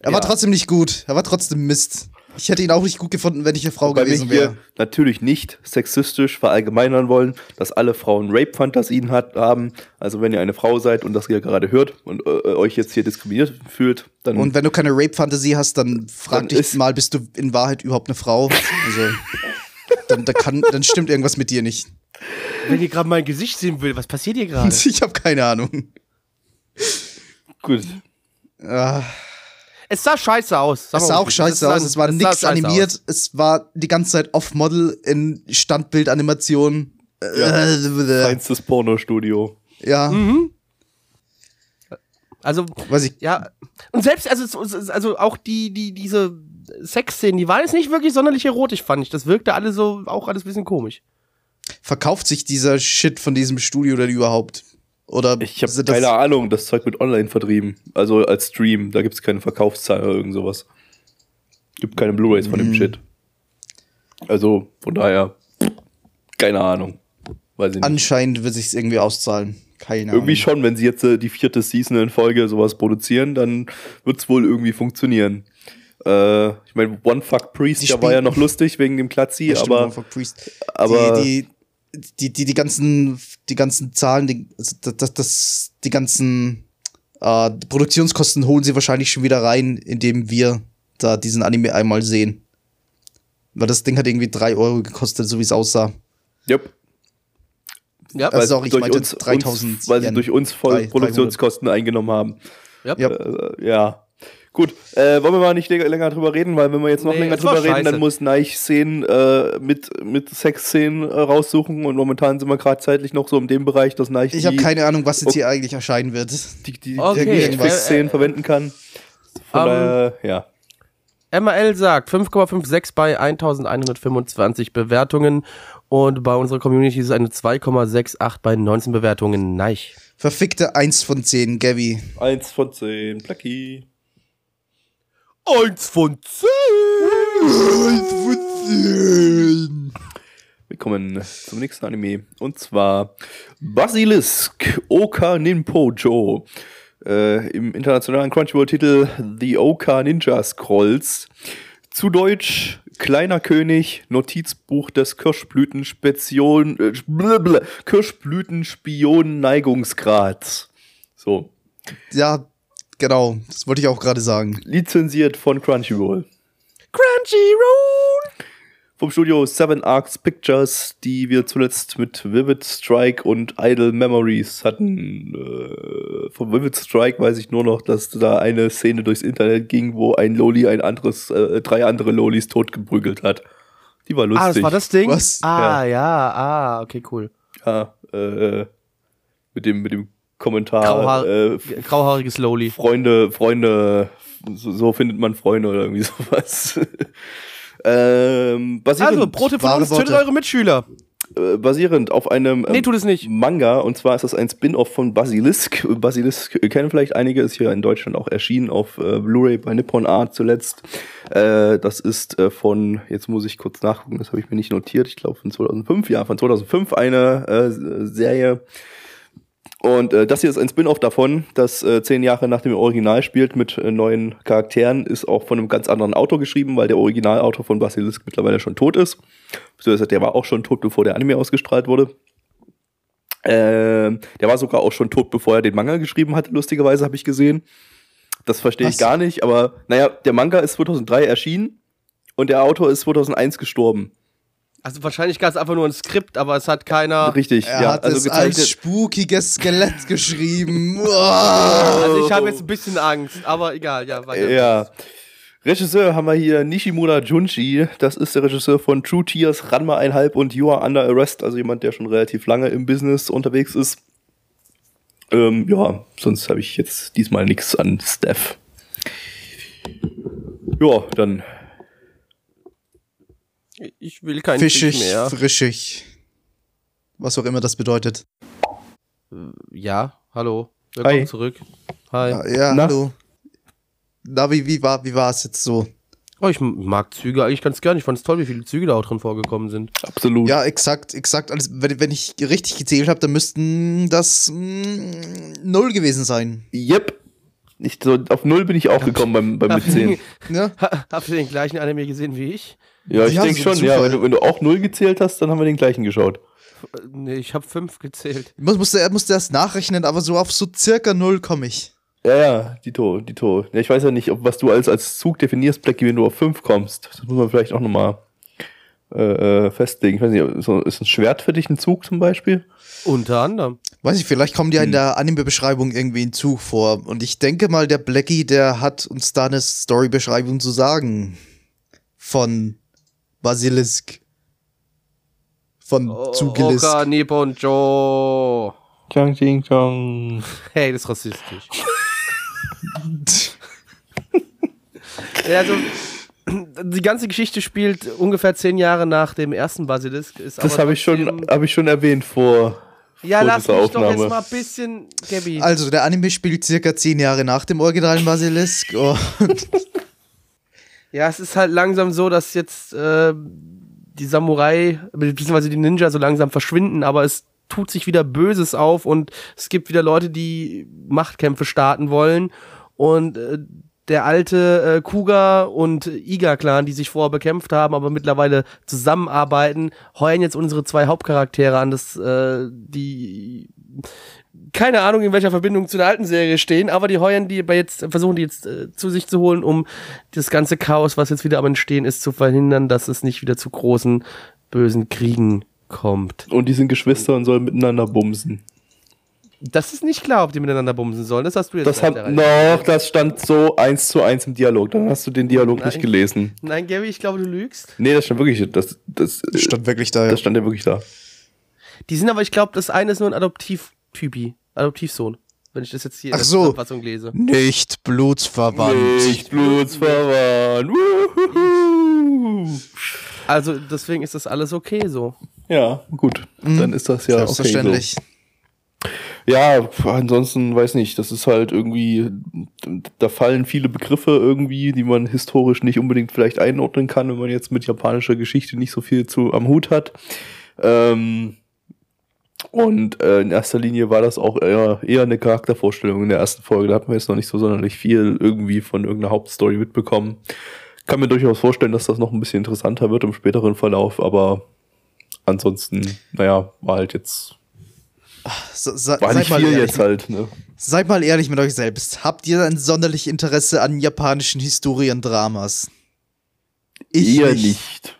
Er Ja. war trotzdem nicht gut. Er war trotzdem Mist. Ich hätte ihn auch nicht gut gefunden, wenn ich eine Frau Wobei gewesen hier wäre. natürlich nicht sexistisch verallgemeinern wollen, dass alle Frauen Rape-Fantasien hat, haben. Also wenn ihr eine Frau seid und das ihr gerade hört und äh, euch jetzt hier diskriminiert fühlt, dann Und wenn du keine Rape-Fantasie hast, dann frag Dann dich ist- mal, bist du in Wahrheit überhaupt eine Frau? Also, dann, da kann, dann stimmt irgendwas mit dir nicht. Wenn ihr gerade mein Gesicht sehen will, was passiert hier gerade? Ich habe keine Ahnung. gut. Ah, Es sah scheiße aus. Sag es sah auch scheiße aus. Es war scheiße animiert. aus. Es war die ganze Zeit off-Model in Standbildanimation. Ja. Äh, Feinstes Pornostudio. ja, Mhm. Also, weiß ich. ja. Und selbst, also, also auch die, die, diese Sexszenen, die waren jetzt nicht wirklich sonderlich erotisch, fand ich. Das wirkte alle so, auch alles ein bisschen komisch. Verkauft sich dieser Shit von diesem Studio denn überhaupt? Oder Ich habe keine Ahnung, das Zeug wird online vertrieben. Also als Stream, da gibt es keine Verkaufszahl oder irgend sowas. Gibt keine Blu-Rays von dem Mhm. Shit. Also von daher, keine Ahnung. Weiß ich nicht. Anscheinend wird sich irgendwie auszahlen. Keine Irgendwie Ahnung. schon, wenn sie jetzt äh, die vierte Season in Folge sowas produzieren, dann wird's wohl irgendwie funktionieren. Äh, ich meine, One Fuck Priest, der war ja noch lustig wegen dem Klatzi, Ja, stimmt, aber, One Fuck Priest. aber die, die, die, die, die ganzen, die ganzen Zahlen, die, also das, das, die ganzen äh, Produktionskosten holen sie wahrscheinlich schon wieder rein, indem wir da diesen Anime einmal sehen. Weil das Ding hat irgendwie 3 Euro gekostet, so wie es aussah. yep, Ja, Also- sorry, ich durch meinte uns, 3000 uns, weil sie durch uns voll Drei- Produktionskosten eingenommen haben. Ja. Äh, ja. Gut, äh, wollen wir mal nicht länger, drüber reden, weil wenn wir jetzt noch Nee, länger drüber reden, scheiße. dann muss Neich Szenen äh, mit, mit Sexszenen äh, raussuchen und momentan sind wir gerade zeitlich noch so in dem Bereich, dass Neich Ich habe die, keine Ahnung, was jetzt hier eigentlich erscheinen wird. die, die, Okay, die irgendwas. Sexszenen äh, verwenden kann. Von ähm, daher, ja. ML sagt 5,56 bei 1125 Bewertungen und bei unserer Community ist es eine 2,68 bei 19 Bewertungen. Nein. Verfickte 1 von 10, Gabby. Eins von zehn. Eins von 10! Wir kommen zum nächsten Anime. Und zwar Basilisk Oka Ninpojo. Äh, Im internationalen Crunchyroll-Titel The Oka Ninja Scrolls. Zu Deutsch Kleiner König, Notizbuch des Kirschblütenspion, äh, blablabla, Kirschblütenspion-Neigungsgrads. So. Ja, genau. Das wollte ich auch gerade sagen. Lizenziert von Crunchyroll. Crunchyroll! vom Studio Seven Arcs Pictures, die wir zuletzt mit Vivid Strike und Idle Memories hatten. Äh, von Vivid Strike weiß ich nur noch, dass da eine Szene durchs Internet ging, wo ein Loli ein anderes, äh, drei andere Lolis totgeprügelt hat. Die war lustig. Ah, das war das Ding? Was? Ah, ja, ah, okay, cool. Ja, äh, mit dem, mit dem Kommentar. Grauhaar äh, grauhaariges Loli. Freunde, Freunde, so, so findet man Freunde oder irgendwie sowas. ähm, basierend, Also, Brote von uns, tötet eure Mitschüler. äh, basierend auf einem Nee, ähm, tut es nicht. Manga und zwar ist das ein Spin-off von Basilisk. Basilisk kennen vielleicht einige, ist hier in Deutschland auch erschienen auf äh, Blu-ray bei Nippon Art zuletzt. Äh, das ist äh, von, jetzt muss ich kurz nachgucken, das habe ich mir nicht notiert, ich glaube von 2005, ja, von 2005 eine äh, Serie. Und äh, das hier ist ein Spin-off davon, das äh, zehn Jahre nach dem Original spielt mit äh, neuen Charakteren, ist auch von einem ganz anderen Autor geschrieben, weil der Originalautor von Basilisk mittlerweile schon tot ist. Beziehungsweise der war auch schon tot, bevor der Anime ausgestrahlt wurde. Ähm, der war sogar auch schon tot, bevor er den Manga geschrieben hatte, lustigerweise habe ich gesehen. Das verstehe ich gar nicht, aber naja, der Manga ist 2003 erschienen und der Autor ist 2001 gestorben. Also, wahrscheinlich gab es einfach nur ein Skript, aber es hat keiner. Richtig, Er ja, hat also es als spukiges Skelett geschrieben. Also, ich habe jetzt ein bisschen Angst, aber egal, ja, weiter. Ja. Regisseur haben wir hier Nishimura Junshi. Das ist der Regisseur von True Tears, Ranma 1,5 und You Are Under Arrest. Also jemand, der schon relativ lange im Business unterwegs ist. Ähm, ja, sonst habe ich jetzt diesmal nichts an Steph. Ja, dann Ich will keinen Fischig, Fisch mehr. frischig. Was auch immer das bedeutet. Ja, hallo. Willkommen Hi. zurück. Hi. Ja, ja Na? hallo. Na, wie, wie war wie war es jetzt so? Oh, ich mag Züge eigentlich ganz gern. Ich fand es toll, wie viele Züge da auch drin vorgekommen sind. absolut. Ja, exakt, exakt. Alles, wenn, wenn ich richtig gezählt habe, dann müssten das mm, null gewesen sein. Yep. Ich, so, auf null bin ich auch gekommen beim, beim Mitzählen. Ja? Habt ihr den gleichen Anime gesehen wie ich? Ja, ich Ja, denke so schon, ja. Wenn du, wenn du auch null gezählt hast, dann haben wir den gleichen geschaut. Nee, ich habe fünf gezählt. Muss, musste, er musste erst nachrechnen, aber so auf so circa null komme ich. Ja, ja, Dito, Dito. Ja, ich weiß ja nicht, ob was du als, als Zug definierst, Blackie, wenn du auf 5 kommst. Das muss man vielleicht auch nochmal äh, äh, festlegen. Ich weiß nicht, ist ein Schwert für dich ein Zug zum Beispiel? Unter anderem. Weiß ich, vielleicht kommt ja in der Anime-Beschreibung irgendwie ein Zug vor. Und ich denke mal, der Blackie, der hat uns da eine Story-Beschreibung zu sagen. Von Basilisk. Von Zugelisk. Oka, Nippon, Joe. Chang, ching, chong. Hey, das ist rassistisch. ja, also, die ganze Geschichte spielt ungefähr zehn Jahre nach dem ersten Basilisk. Ist Das habe ich, schon- hab ich schon erwähnt vor, Ja, vor lass mich doch Aufnahme. jetzt mal ein bisschen, Gabby. Also, der Anime spielt circa zehn Jahre nach dem originalen Basilisk. Und Ja, es ist halt langsam so, dass jetzt äh, die Samurai bzw. die Ninja so langsam verschwinden, aber es tut sich wieder Böses auf und es gibt wieder Leute, die Machtkämpfe starten wollen und äh, der alte äh, Kuga und Iga-Clan, die sich vorher bekämpft haben, aber mittlerweile zusammenarbeiten, heuern jetzt unsere zwei Hauptcharaktere an, das, äh, die keine Ahnung, in welcher Verbindung zu der alten Serie stehen, aber die heuern die bei jetzt, versuchen die jetzt äh, zu sich zu holen, um das ganze Chaos, was jetzt wieder am Entstehen ist, zu verhindern, dass es nicht wieder zu großen, bösen Kriegen kommt. Und die sind Geschwister und sollen miteinander bumsen. Das ist nicht klar, ob die miteinander bumsen sollen. Das hast du jetzt Das hat, noch, das stand so eins zu eins im Dialog. Dann hast du den Dialog Nein. nicht gelesen. Nein, Gary, ich glaube, du lügst. Nee, das stand wirklich, das, das, stand wirklich da. Ja. das stand ja wirklich da. Die sind aber, ich glaube, das eine ist nur ein Adoptivtypi. Adoptivsohn. Wenn ich das jetzt hier in Ach der so. Zusammenfassung lese. Nicht blutsverwandt. Nicht blutsverwandt. Wuhuhu. Also, deswegen ist das alles okay so. Ja, gut. Dann ist das ja okay. So. Ja, ansonsten weiß nicht, das ist halt irgendwie, da fallen viele Begriffe irgendwie, die man historisch nicht unbedingt vielleicht einordnen kann, wenn man jetzt mit japanischer Geschichte nicht so viel zu am Hut hat. Ähm, und äh, in erster Linie war das auch eher, eher eine Charaktervorstellung in der ersten Folge. Da hat man jetzt noch nicht so sonderlich viel irgendwie von irgendeiner Hauptstory mitbekommen. Kann mir durchaus vorstellen, dass das noch ein bisschen interessanter wird im späteren Verlauf, aber ansonsten, naja, war halt jetzt Se- se- war seid, nicht mal viel ehrlich, jetzt halt, ne? seid mal ehrlich mit euch selbst. Habt ihr ein sonderlich Interesse an japanischen Historiendramas? Ich Eher nicht. nicht.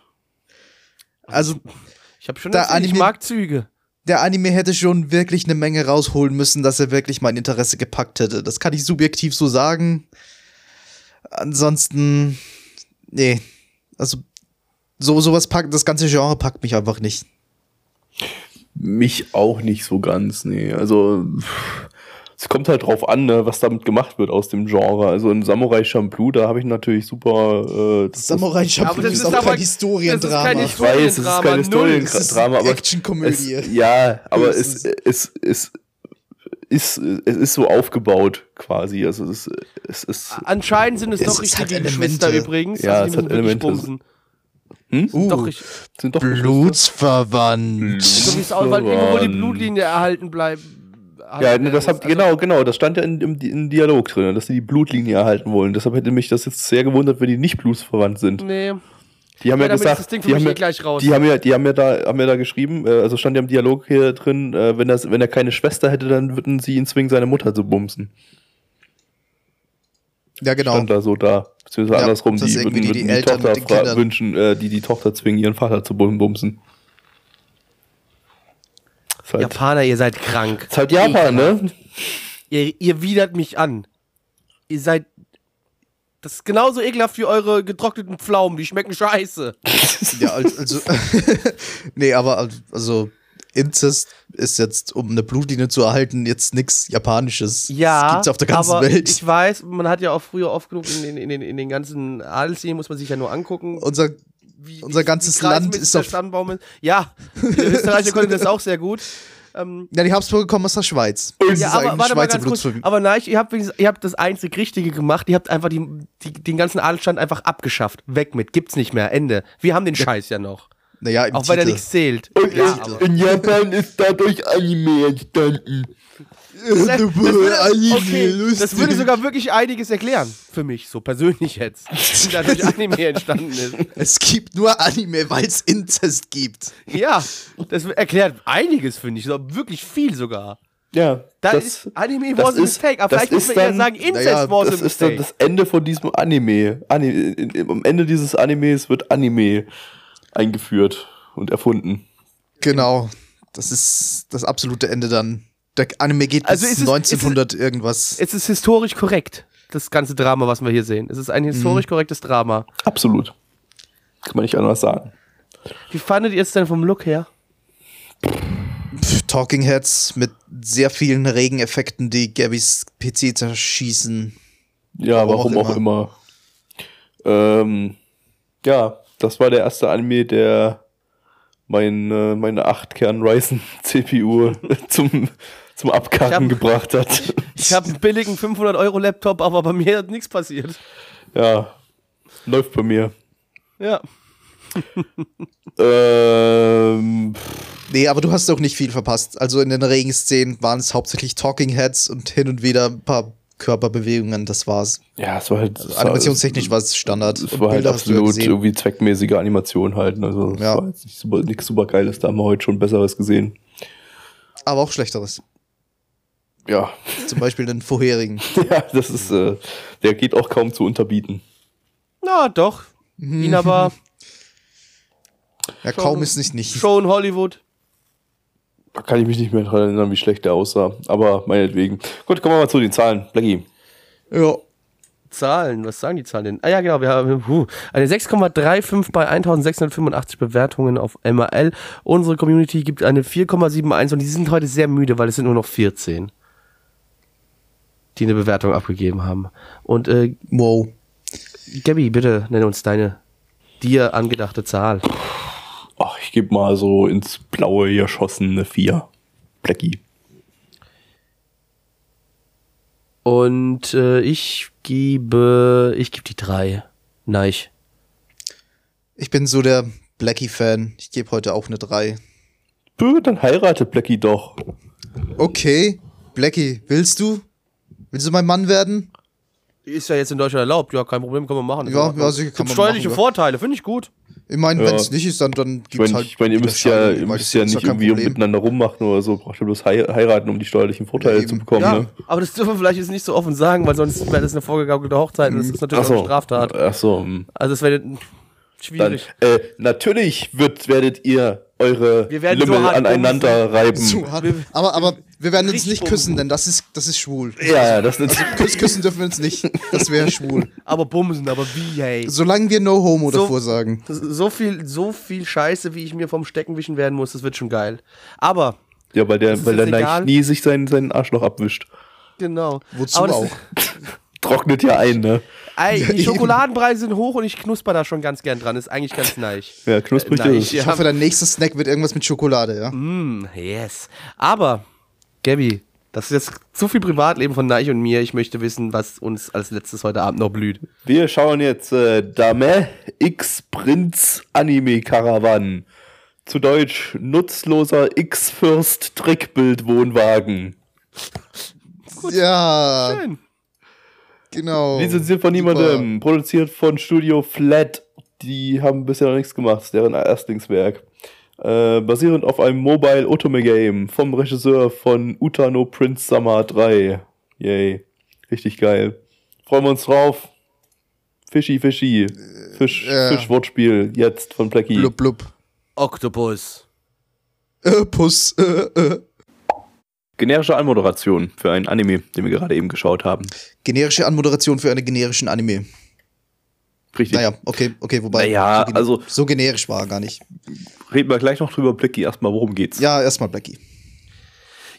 Also, Ich habe schon Der erzählt, ich Anime- mag Züge. der Anime hätte schon wirklich eine Menge rausholen müssen, dass er wirklich mein Interesse gepackt hätte. Das kann ich subjektiv so sagen. Ansonsten, nee. Also, so, sowas packt, das ganze Genre packt mich einfach nicht. Mich auch nicht so ganz, nee. Also, es kommt halt drauf an, ne, was damit gemacht wird aus dem Genre. Also in Samurai Champloo, da habe ich natürlich super. Äh, das Samurai Champloo das ist ist auch aber- kein Historiendrama. das ist, ich weiß, es ist kein. Historiendrama, aber Actionkomödie. ja, aber es, es, es, ist, es ist so aufgebaut quasi. Also es, es ist. Anscheinend sind es Es- doch richtige Elemente. Geschwister übrigens. Ja, also es hat Elemente. Hm? Uh, Doch, ich, Sind doch. Blutsverwandt. so wie es auch, weil irgendwo die. Blutlinie erhalten bleibt. Ja, ne, das hab, Also- genau, genau, das stand ja in, im, im Dialog drin, dass sie die Blutlinie erhalten wollen. Deshalb hätte mich das jetzt sehr gewundert, wenn die nicht blutsverwandt sind. Nee. Die haben ja, Ja, gesagt, die, haben ja, gleich raus. die haben ja, die haben ja da, haben ja da geschrieben, äh, also stand ja im Dialog hier drin, äh, wenn, das, wenn er keine Schwester hätte, dann würden sie ihn zwingen, seine Mutter zu bumsen. Ja, genau. Stand da so da. Beziehungsweise Ja, andersrum, die würden, die- die die, Eltern Tochter fra- wünschen, äh, die die Tochter zwingen, ihren Vater zu bum- bumsen. Halt, Japaner, ihr seid krank. ist halt Japan, ne? Ihr, ihr widert mich an. Ihr seid. Das ist genauso ekelhaft wie eure getrockneten Pflaumen. Die schmecken scheiße. Ja, al- also. nee, aber al- also. Inzest ist jetzt, um eine Blutlinie zu erhalten, jetzt nichts Japanisches. Ja, das gibt's auf der ganzen aber Welt. ich weiß, man hat ja auch früher oft genug in, den- in, den, in den ganzen Adelslinien, muss man sich ja nur angucken. Unser, wie, unser ganzes Land kreismäßig ist auf- Stammbaum ist. Ja, die Österreicher konnten das auch sehr gut. Ähm, ja, die Habsburger kommen aus der Schweiz. Das ja, aber warte mal Schweizer ganz kurz. Aber nein, ihr habt, ihr habt das einzig Richtige gemacht. Ihr habt einfach die, die, den ganzen Adelsstand einfach abgeschafft. Weg mit. Gibt's nicht mehr. Ende. Wir haben den Scheiß ja noch. Naja, im Auch weil da Titel. nichts zählt. Und Ja, in, Japan ist dadurch Anime entstanden. Das, das, würde, Anime, okay, das würde sogar wirklich einiges erklären. Für mich, so persönlich jetzt. Wie dadurch Anime entstanden ist. Es gibt nur Anime, weil es Inzest gibt. Ja, das erklärt einiges, finde ich. So, wirklich viel sogar. Ja, Da das, ist Anime das was a ist- mistake. Aber das vielleicht muss man eher dann- sagen, Incest naja, was a das ist dann mistake. das Ende von diesem Anime. Anime. Am Ende dieses Animes wird Anime eingeführt und erfunden. Genau. Das ist das absolute Ende dann. Der Anime geht bis Also ist es- 1900 irgendwas. Es ist historisch korrekt, das ganze Drama, was wir hier sehen. Es ist ein historisch korrektes Drama. Absolut. Kann man nicht anders sagen. Wie fandet ihr es denn vom Look her? Talking Heads mit sehr vielen Regeneffekten, die Gabys PC zerschießen. Ja, Warum warum auch auch immer. Ähm, ja, das war der erste Anime, der mein, äh, meine 8-Kern Ryzen CPU zum, zum Abkacken hab- gebracht hat. Ich habe einen billigen 500-Euro-Laptop, aber bei mir hat nichts passiert. Ja, läuft bei mir. Ja. Ähm, Nee, aber du hast auch nicht viel verpasst. Also in den Regenszenen waren es hauptsächlich Talking Heads und hin und wieder ein paar Körperbewegungen. Das war's. ja, es war halt. es war- Animationstechnisch war es Standard. Es war halt ja absolut gesehen. irgendwie zweckmäßige Animation halt. ne? Also, es Ja. war jetzt nicht super, nichts super Geiles. Da haben wir heute schon Besseres gesehen. Aber auch Schlechteres. Ja, Zum Beispiel den vorherigen. ja das ist, äh, der geht auch kaum zu unterbieten. Na, doch. Ihn aber Ja, kaum ist nicht nicht. schon Hollywood. Da kann ich mich nicht mehr dran erinnern, wie schlecht der aussah. Aber meinetwegen. Gut, kommen wir mal zu den Zahlen. Blackie. Ja. Zahlen, was sagen die Zahlen denn? Ah ja, genau, wir haben puh, eine 6,35 bei 1685 Bewertungen auf MRL. Unsere Community gibt eine 4,71 und die sind heute sehr müde, weil es sind nur noch 14, die eine Bewertung abgegeben haben. Und äh, Wow. Gabby, bitte nenne uns deine dir angedachte Zahl. Ach, ich gebe mal so ins Blaue geschossen eine 4. Blackie. Und äh, ich gebe, ich gebe die 3. Nein. Ich bin so der Blackie-Fan. Ich gebe heute auch eine 3. Bö, dann heiratet Blackie doch. Okay. Blackie, willst du? Willst du mein Mann werden? Ist ja jetzt in Deutschland erlaubt, ja, kein Problem, kann man machen. Ja, ja, sicher kann Gibt man steuerliche machen, ja. Vorteile, finde ich gut. Ich meine, Ja. wenn es nicht ist, dann, dann Ich gibt's meine, halt. ich mein, ihr müsst ja, ihr müsst ja nicht irgendwie Problem. miteinander rummachen oder so. Braucht ihr bloß hei- heiraten, um die steuerlichen Vorteile Ja, zu bekommen. Ja, Ne? aber das dürfen wir vielleicht jetzt nicht so offen sagen, weil sonst wäre das eine vorgegaukelte Hochzeit und das ist natürlich auch eine Straftat. Ach so. hm. Also es wäre Dann, schwierig. äh, natürlich wird, werdet ihr eure Wir so Lümmel hart aneinander reiben. Zu hart. Aber, aber wir werden uns nicht küssen, denn das ist, das ist schwul. Ja, ja, das ist. Küss, küssen dürfen wir uns nicht. Das wäre schwul. aber bumsen, aber wie, hey. Solange wir No Homo So- davor sagen. So viel, so viel Scheiße, wie ich mir vom Stecken wischen werden muss, das wird schon geil. Aber, Ja, weil der, weil der. Neich nie sich seinen, seinen Arschloch abwischt. genau. Wozu aber auch? Trocknet ja ein, ne? Ey, Ja, die. Schokoladenpreise sind hoch und ich knusper da schon ganz gern dran. Ist eigentlich ganz nice. Ja, knusprig Äh, ist. Ich hoffe, dein nächster Snack wird irgendwas mit Schokolade, ja? Mm, yes. Aber, Gabby, das ist jetzt zu viel Privatleben von Neich und mir. Ich möchte wissen, was uns als letztes heute Abend noch blüht. Wir schauen jetzt äh, Dame X Prinz Anime Caravan. Zu Deutsch nutzloser X-Fürst Trickbild-Wohnwagen. Ja, Schön. genau. Lizenziert von Super. niemandem. Produziert von Studio Flat. Die haben bisher noch nichts gemacht. Das ist deren Erstlingswerk. Äh, basierend auf einem Mobile Otome Game vom Regisseur von Utano Prince Summer 3. Yay. Richtig geil. Freuen wir uns drauf. Fischi, Fischi. Fisch, ja. Fischwortspiel. Jetzt von Blackie. Blub, blub. Octopus. Äh, Puss. Äh, äh. Generische Anmoderation für ein Anime, den wir gerade eben geschaut haben. Generische Anmoderation für einen generischen Anime. Richtig. Naja, okay, okay, wobei Naja, so, also- so generisch war er gar nicht. Reden wir gleich noch drüber, Blicky, erstmal, worum geht's? Ja, erstmal Blackie.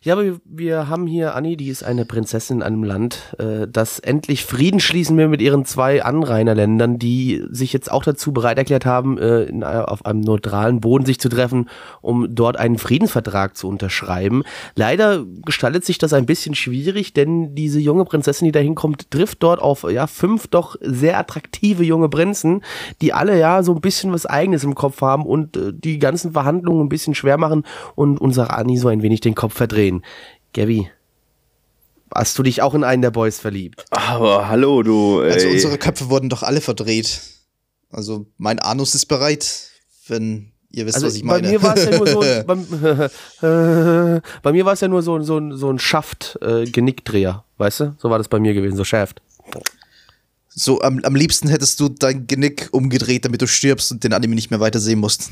Ja, aber wir, haben hier Annie, die ist eine Prinzessin in einem Land, äh, das endlich Frieden schließen will mit ihren zwei Anrainerländern, die sich jetzt auch dazu bereit erklärt haben, äh, in, einer- auf einem neutralen Boden sich zu treffen, um dort einen Friedensvertrag zu unterschreiben. Leider gestaltet sich das ein bisschen schwierig, denn diese junge Prinzessin, die da hinkommt, trifft dort auf ja fünf doch sehr attraktive junge Prinzen, die alle ja so ein bisschen was Eigenes im Kopf haben und äh, die ganzen Verhandlungen ein bisschen schwer machen und unserer Annie so ein wenig den Kopf verdrehen. Gabby, hast du dich auch in einen der Boys verliebt? Aber hallo, du. Ey. Also unsere Köpfe wurden doch alle verdreht. Also mein Anus ist bereit, wenn ihr wisst, Also was ich bei meine. mir war es ja nur so, ein- bei mir war es ja nur so, ein- so, so ein Schaft äh, Genickdreher, weißt du? So war das bei mir gewesen, so Shaft. so am, am liebsten hättest du dein Genick umgedreht, damit du stirbst und den Anime nicht mehr weitersehen musst.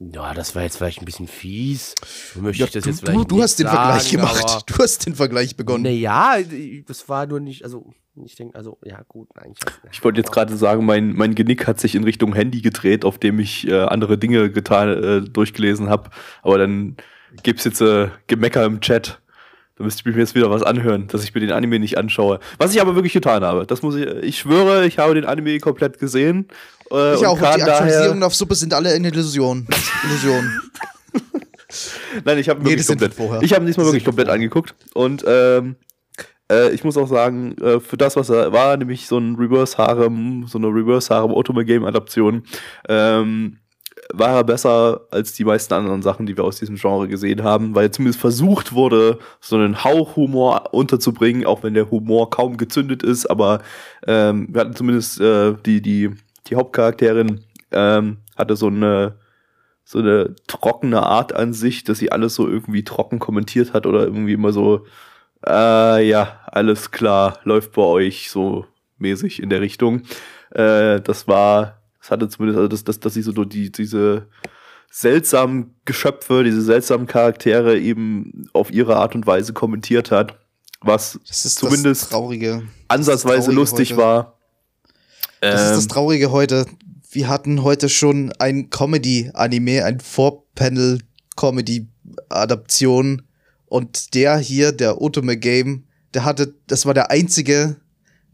Ja, das war jetzt vielleicht ein bisschen fies. Möchte Ja, ich das du, jetzt du, vielleicht du nicht hast den sagen, Vergleich gemacht. Du hast den Vergleich begonnen. Naja, das war nur nicht, also ich denke, also ja gut, eigentlich. Ich wollte jetzt gerade sagen, mein, mein Genick hat sich in Richtung Handy gedreht, auf dem ich äh, andere Dinge getan, äh, durchgelesen habe. Aber dann gibt's jetzt äh, Gemecker im Chat. Da müsste ich mir jetzt wieder was anhören, dass ich mir den Anime nicht anschaue. Was ich aber wirklich getan habe. Das muss ich. Ich schwöre, ich habe den Anime komplett gesehen. Äh, Ich auch. Und die Aktualisierungen auf Suppe sind alle eine Illusion. Illusion. Nein, ich habe Nee, wirklich komplett. Ich habe diesmal wirklich komplett angeguckt und ähm, äh, ich muss auch sagen, äh, für das, was er war, nämlich so ein Reverse Harem, so eine Reverse Harem Otome Game Adaption, ähm, war er besser als die meisten anderen Sachen, die wir aus diesem Genre gesehen haben, weil zumindest versucht wurde, so einen Hauch Humor unterzubringen, auch wenn der Humor kaum gezündet ist, aber ähm, wir hatten zumindest äh, die, die, die Hauptcharakterin ähm, hatte so eine so eine trockene Art an sich, dass sie alles so irgendwie trocken kommentiert hat oder irgendwie immer so, äh, ja, alles klar, läuft bei euch so mäßig in der Richtung. Äh, das war, das hatte zumindest, also das, das, dass sie so die, diese seltsamen Geschöpfe, diese seltsamen Charaktere eben auf ihre Art und Weise kommentiert hat, was Das zumindest das ansatzweise lustig heute. war. Das ist das Ähm, Traurige heute. Wir hatten heute schon ein Comedy-Anime, ein Four-Panel-Comedy-Adaption. Und der hier, der Otome Game, der hatte, das war der einzige,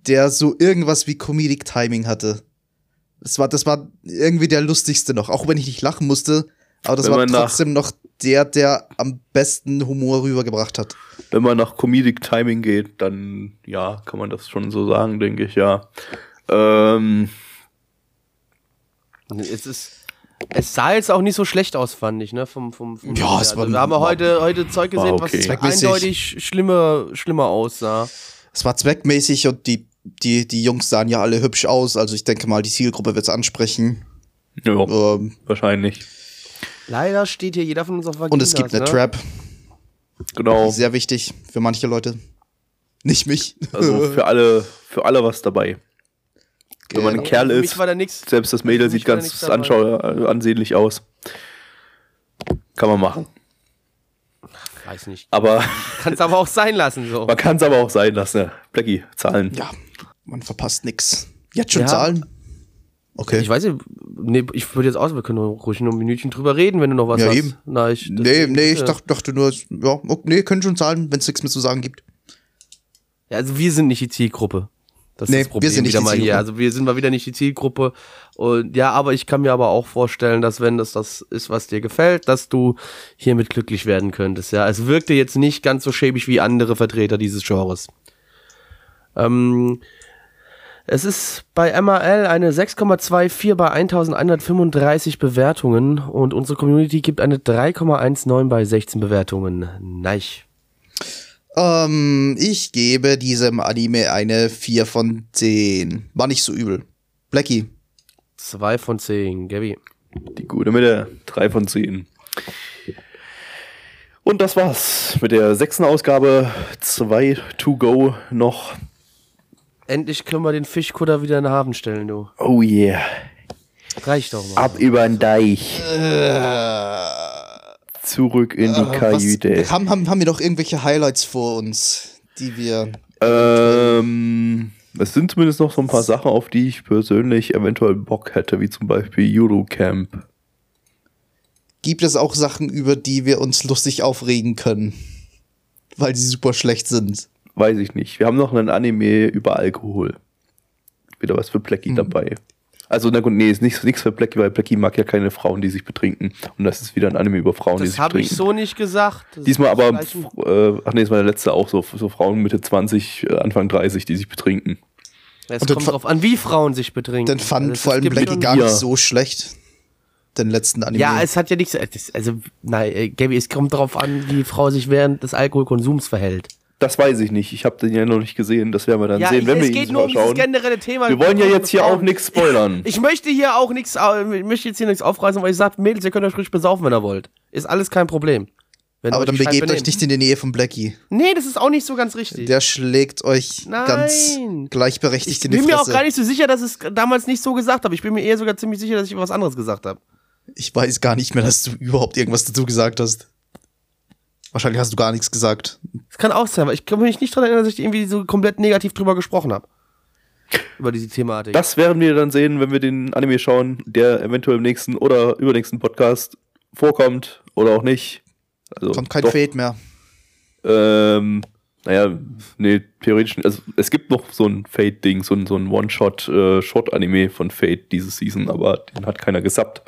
der so irgendwas wie Comedic Timing hatte. Das war, das war irgendwie der lustigste noch, auch wenn ich nicht lachen musste. Aber das war man nach- trotzdem noch der, der am besten Humor rübergebracht hat. wenn man nach Comedic Timing geht, dann ja, kann man das schon so sagen, denke ich, ja. Ähm, Es ist. Es sah jetzt auch nicht so schlecht aus, fand ich, ne? Vom, vom, vom Ja, es war- also, wir haben ja heute, heute Zeug war gesehen, okay. was eindeutig schlimmer, schlimmer aussah. Es war zweckmäßig und die, die, die Jungs sahen ja alle hübsch aus. Also ich denke mal, die Zielgruppe wird's ansprechen. ja, Ähm, wahrscheinlich. Leider steht hier jeder von uns auf Vaginas, und es gibt eine ne? Trap. Genau. Sehr wichtig für manche Leute. Nicht mich. Also für alle, für alle was dabei. Wenn man ein Genau. Kerl ist, war da nix. selbst das Mädel sieht da ganz nichts anschau äh, ansehnlich aus. Kann man machen. Weiß nicht. Aber Kannst aber auch sein lassen, so. man kann es aber auch sein lassen. Ja. Blackie, Zahlen. Ja, man verpasst nix. Jetzt schon Ja. Zahlen? Okay. Ich weiß nicht, nee, ich würde jetzt aus, wir können ruhig noch ein Minütchen drüber reden, wenn du noch was Ja, hast. eben. Na, ich, nee, nee, ich ja. dachte, dachte nur, ja, okay, nee, können schon Zahlen, wenn es nichts mehr zu sagen gibt. Ja, also wir sind nicht die Zielgruppe. Das Nee, ist das Problem wir sind nicht wieder mal hier. Also wir sind mal wieder nicht die Zielgruppe. Und ja, aber ich kann mir aber auch vorstellen, dass wenn das das ist, was dir gefällt, dass du hiermit glücklich werden könntest. Ja, es wirkte jetzt nicht ganz so schäbig wie andere Vertreter dieses Genres. Ähm, es ist bei MRL eine 6,24 bei 1135 Bewertungen und unsere Community gibt eine 3,19 bei 16 Bewertungen. Nein. Ähm, ich gebe diesem Anime eine 4 von 10. War nicht so übel. Blackie. Zwei von zehn, Gabby. Die gute Mitte. Drei von zehn. Und das war's mit der sechsten Ausgabe. Zwei to go noch. Endlich können wir den Fischkutter wieder in den Hafen stellen, du. Oh yeah. Reicht doch mal. Ab über den Deich. Zurück in die Kajüte. Äh, Was, haben, haben, haben wir doch irgendwelche Highlights vor uns, die wir. Ähm, Es sind zumindest noch so ein paar Sachen, auf die ich persönlich eventuell Bock hätte, wie zum Beispiel Eurocamp. Gibt es auch Sachen, über die wir uns lustig aufregen können? Weil sie super schlecht sind. Weiß ich nicht. Wir haben noch einen Anime über Alkohol. Wieder was für Blackie Hm. dabei. Also, na gut, nee, ist nichts, nichts für Blackie, weil Blackie mag ja keine Frauen, die sich betrinken. Und das ist wieder ein Anime über Frauen, die Das sich habe ich betrinken. so nicht gesagt. Das Diesmal aber, äh, ach nee, das war der letzte auch so, so Frauen Mitte 20, äh, Anfang 30, die sich betrinken. Es Und dann kommt drauf an, wie Frauen sich betrinken. Dann fand Also, vor allem Blackie gar Ja. nicht so schlecht. Den letzten Anime. Ja, es hat ja nichts. das- Also, nein, äh, Gaby, es kommt darauf an, wie die Frau sich während des Alkoholkonsums verhält. Das weiß ich nicht. Ich habe den ja noch nicht gesehen. Das werden wir dann Ja, sehen, ich, wenn wir es ihn geht nur um schauen. dieses generelle Thema. Wir wollen ja jetzt hier auch nichts spoilern. Ich möchte hier auch nichts, ich möchte jetzt hier nichts aufreißen, weil ich sage, Mädels, ihr könnt euch ruhig besaufen, wenn ihr wollt. Ist alles kein Problem. Aber dann begebt euch nicht in die Nähe von Blackie. Nee, das ist auch nicht so ganz richtig. Der schlägt euch Nein. ganz gleichberechtigt ich in die bin mir auch Fresse. gar nicht so sicher, dass ich es damals nicht so gesagt habe. Ich bin mir eher sogar ziemlich sicher, dass ich was anderes gesagt habe. Ich weiß gar nicht mehr, dass du überhaupt irgendwas dazu gesagt hast. Wahrscheinlich hast du gar nichts gesagt. Das kann auch sein, weil ich kann mich nicht daran erinnern, dass ich irgendwie so komplett negativ drüber gesprochen habe. Über diese Thematik. Das werden wir dann sehen, wenn wir den Anime schauen, der eventuell im nächsten oder übernächsten Podcast vorkommt oder auch nicht. Also, Kommt kein doch, Fade mehr. Ähm, naja, nee, theoretisch, also es gibt noch so ein Fate-Ding, so ein, so ein One-Shot-Short-Anime von Fate diese Season, aber den hat keiner gesappt.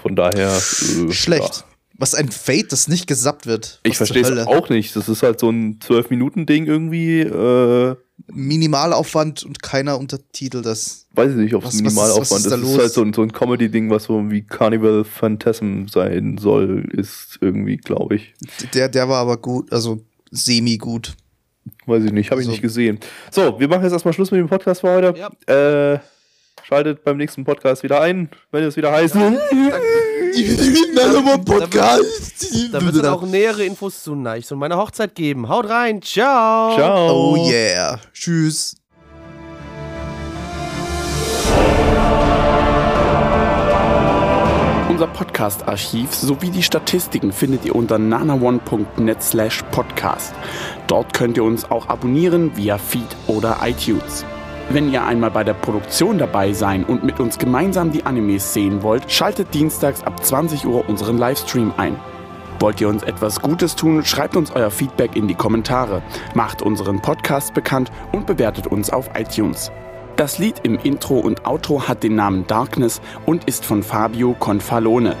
Von daher. Äh, Schlecht. Ja. Was ein Fade, das nicht gesappt wird. Ich Was zur verstehe es auch nicht. Das ist halt so ein 12-Minuten-Ding irgendwie. Äh, Minimalaufwand und keiner untertitelt das. weiß ich nicht, ob es Minimalaufwand was ist ist. da Das los? ist halt so ein, so ein Comedy-Ding, was so wie Carnival Phantasm sein soll, ist irgendwie, glaube ich. Der, der war aber gut, also semi-gut. Weiß ich nicht, habe ich Also- nicht gesehen. So, wir machen jetzt erstmal Schluss mit dem Podcast für heute. Äh, schaltet beim nächsten Podcast wieder ein, wenn es wieder heißt. Podcast. da wird es dann auch nähere Infos zu Nice und meiner Hochzeit geben. Haut rein. Ciao. Ciao. Oh yeah. Tschüss. Unser Podcast-Archiv sowie die Statistiken findet ihr unter nanaone.net slash podcast. Dort könnt ihr uns auch abonnieren via Feed oder iTunes. Wenn ihr einmal bei der Produktion dabei sein und mit uns gemeinsam die Animes sehen wollt, schaltet dienstags ab 20 Uhr unseren Livestream ein. Wollt ihr uns etwas Gutes tun, schreibt uns euer Feedback in die Kommentare, macht unseren Podcast bekannt und bewertet uns auf iTunes. Das Lied im Intro und Outro hat den Namen Darkness und ist von Fabio Confalone.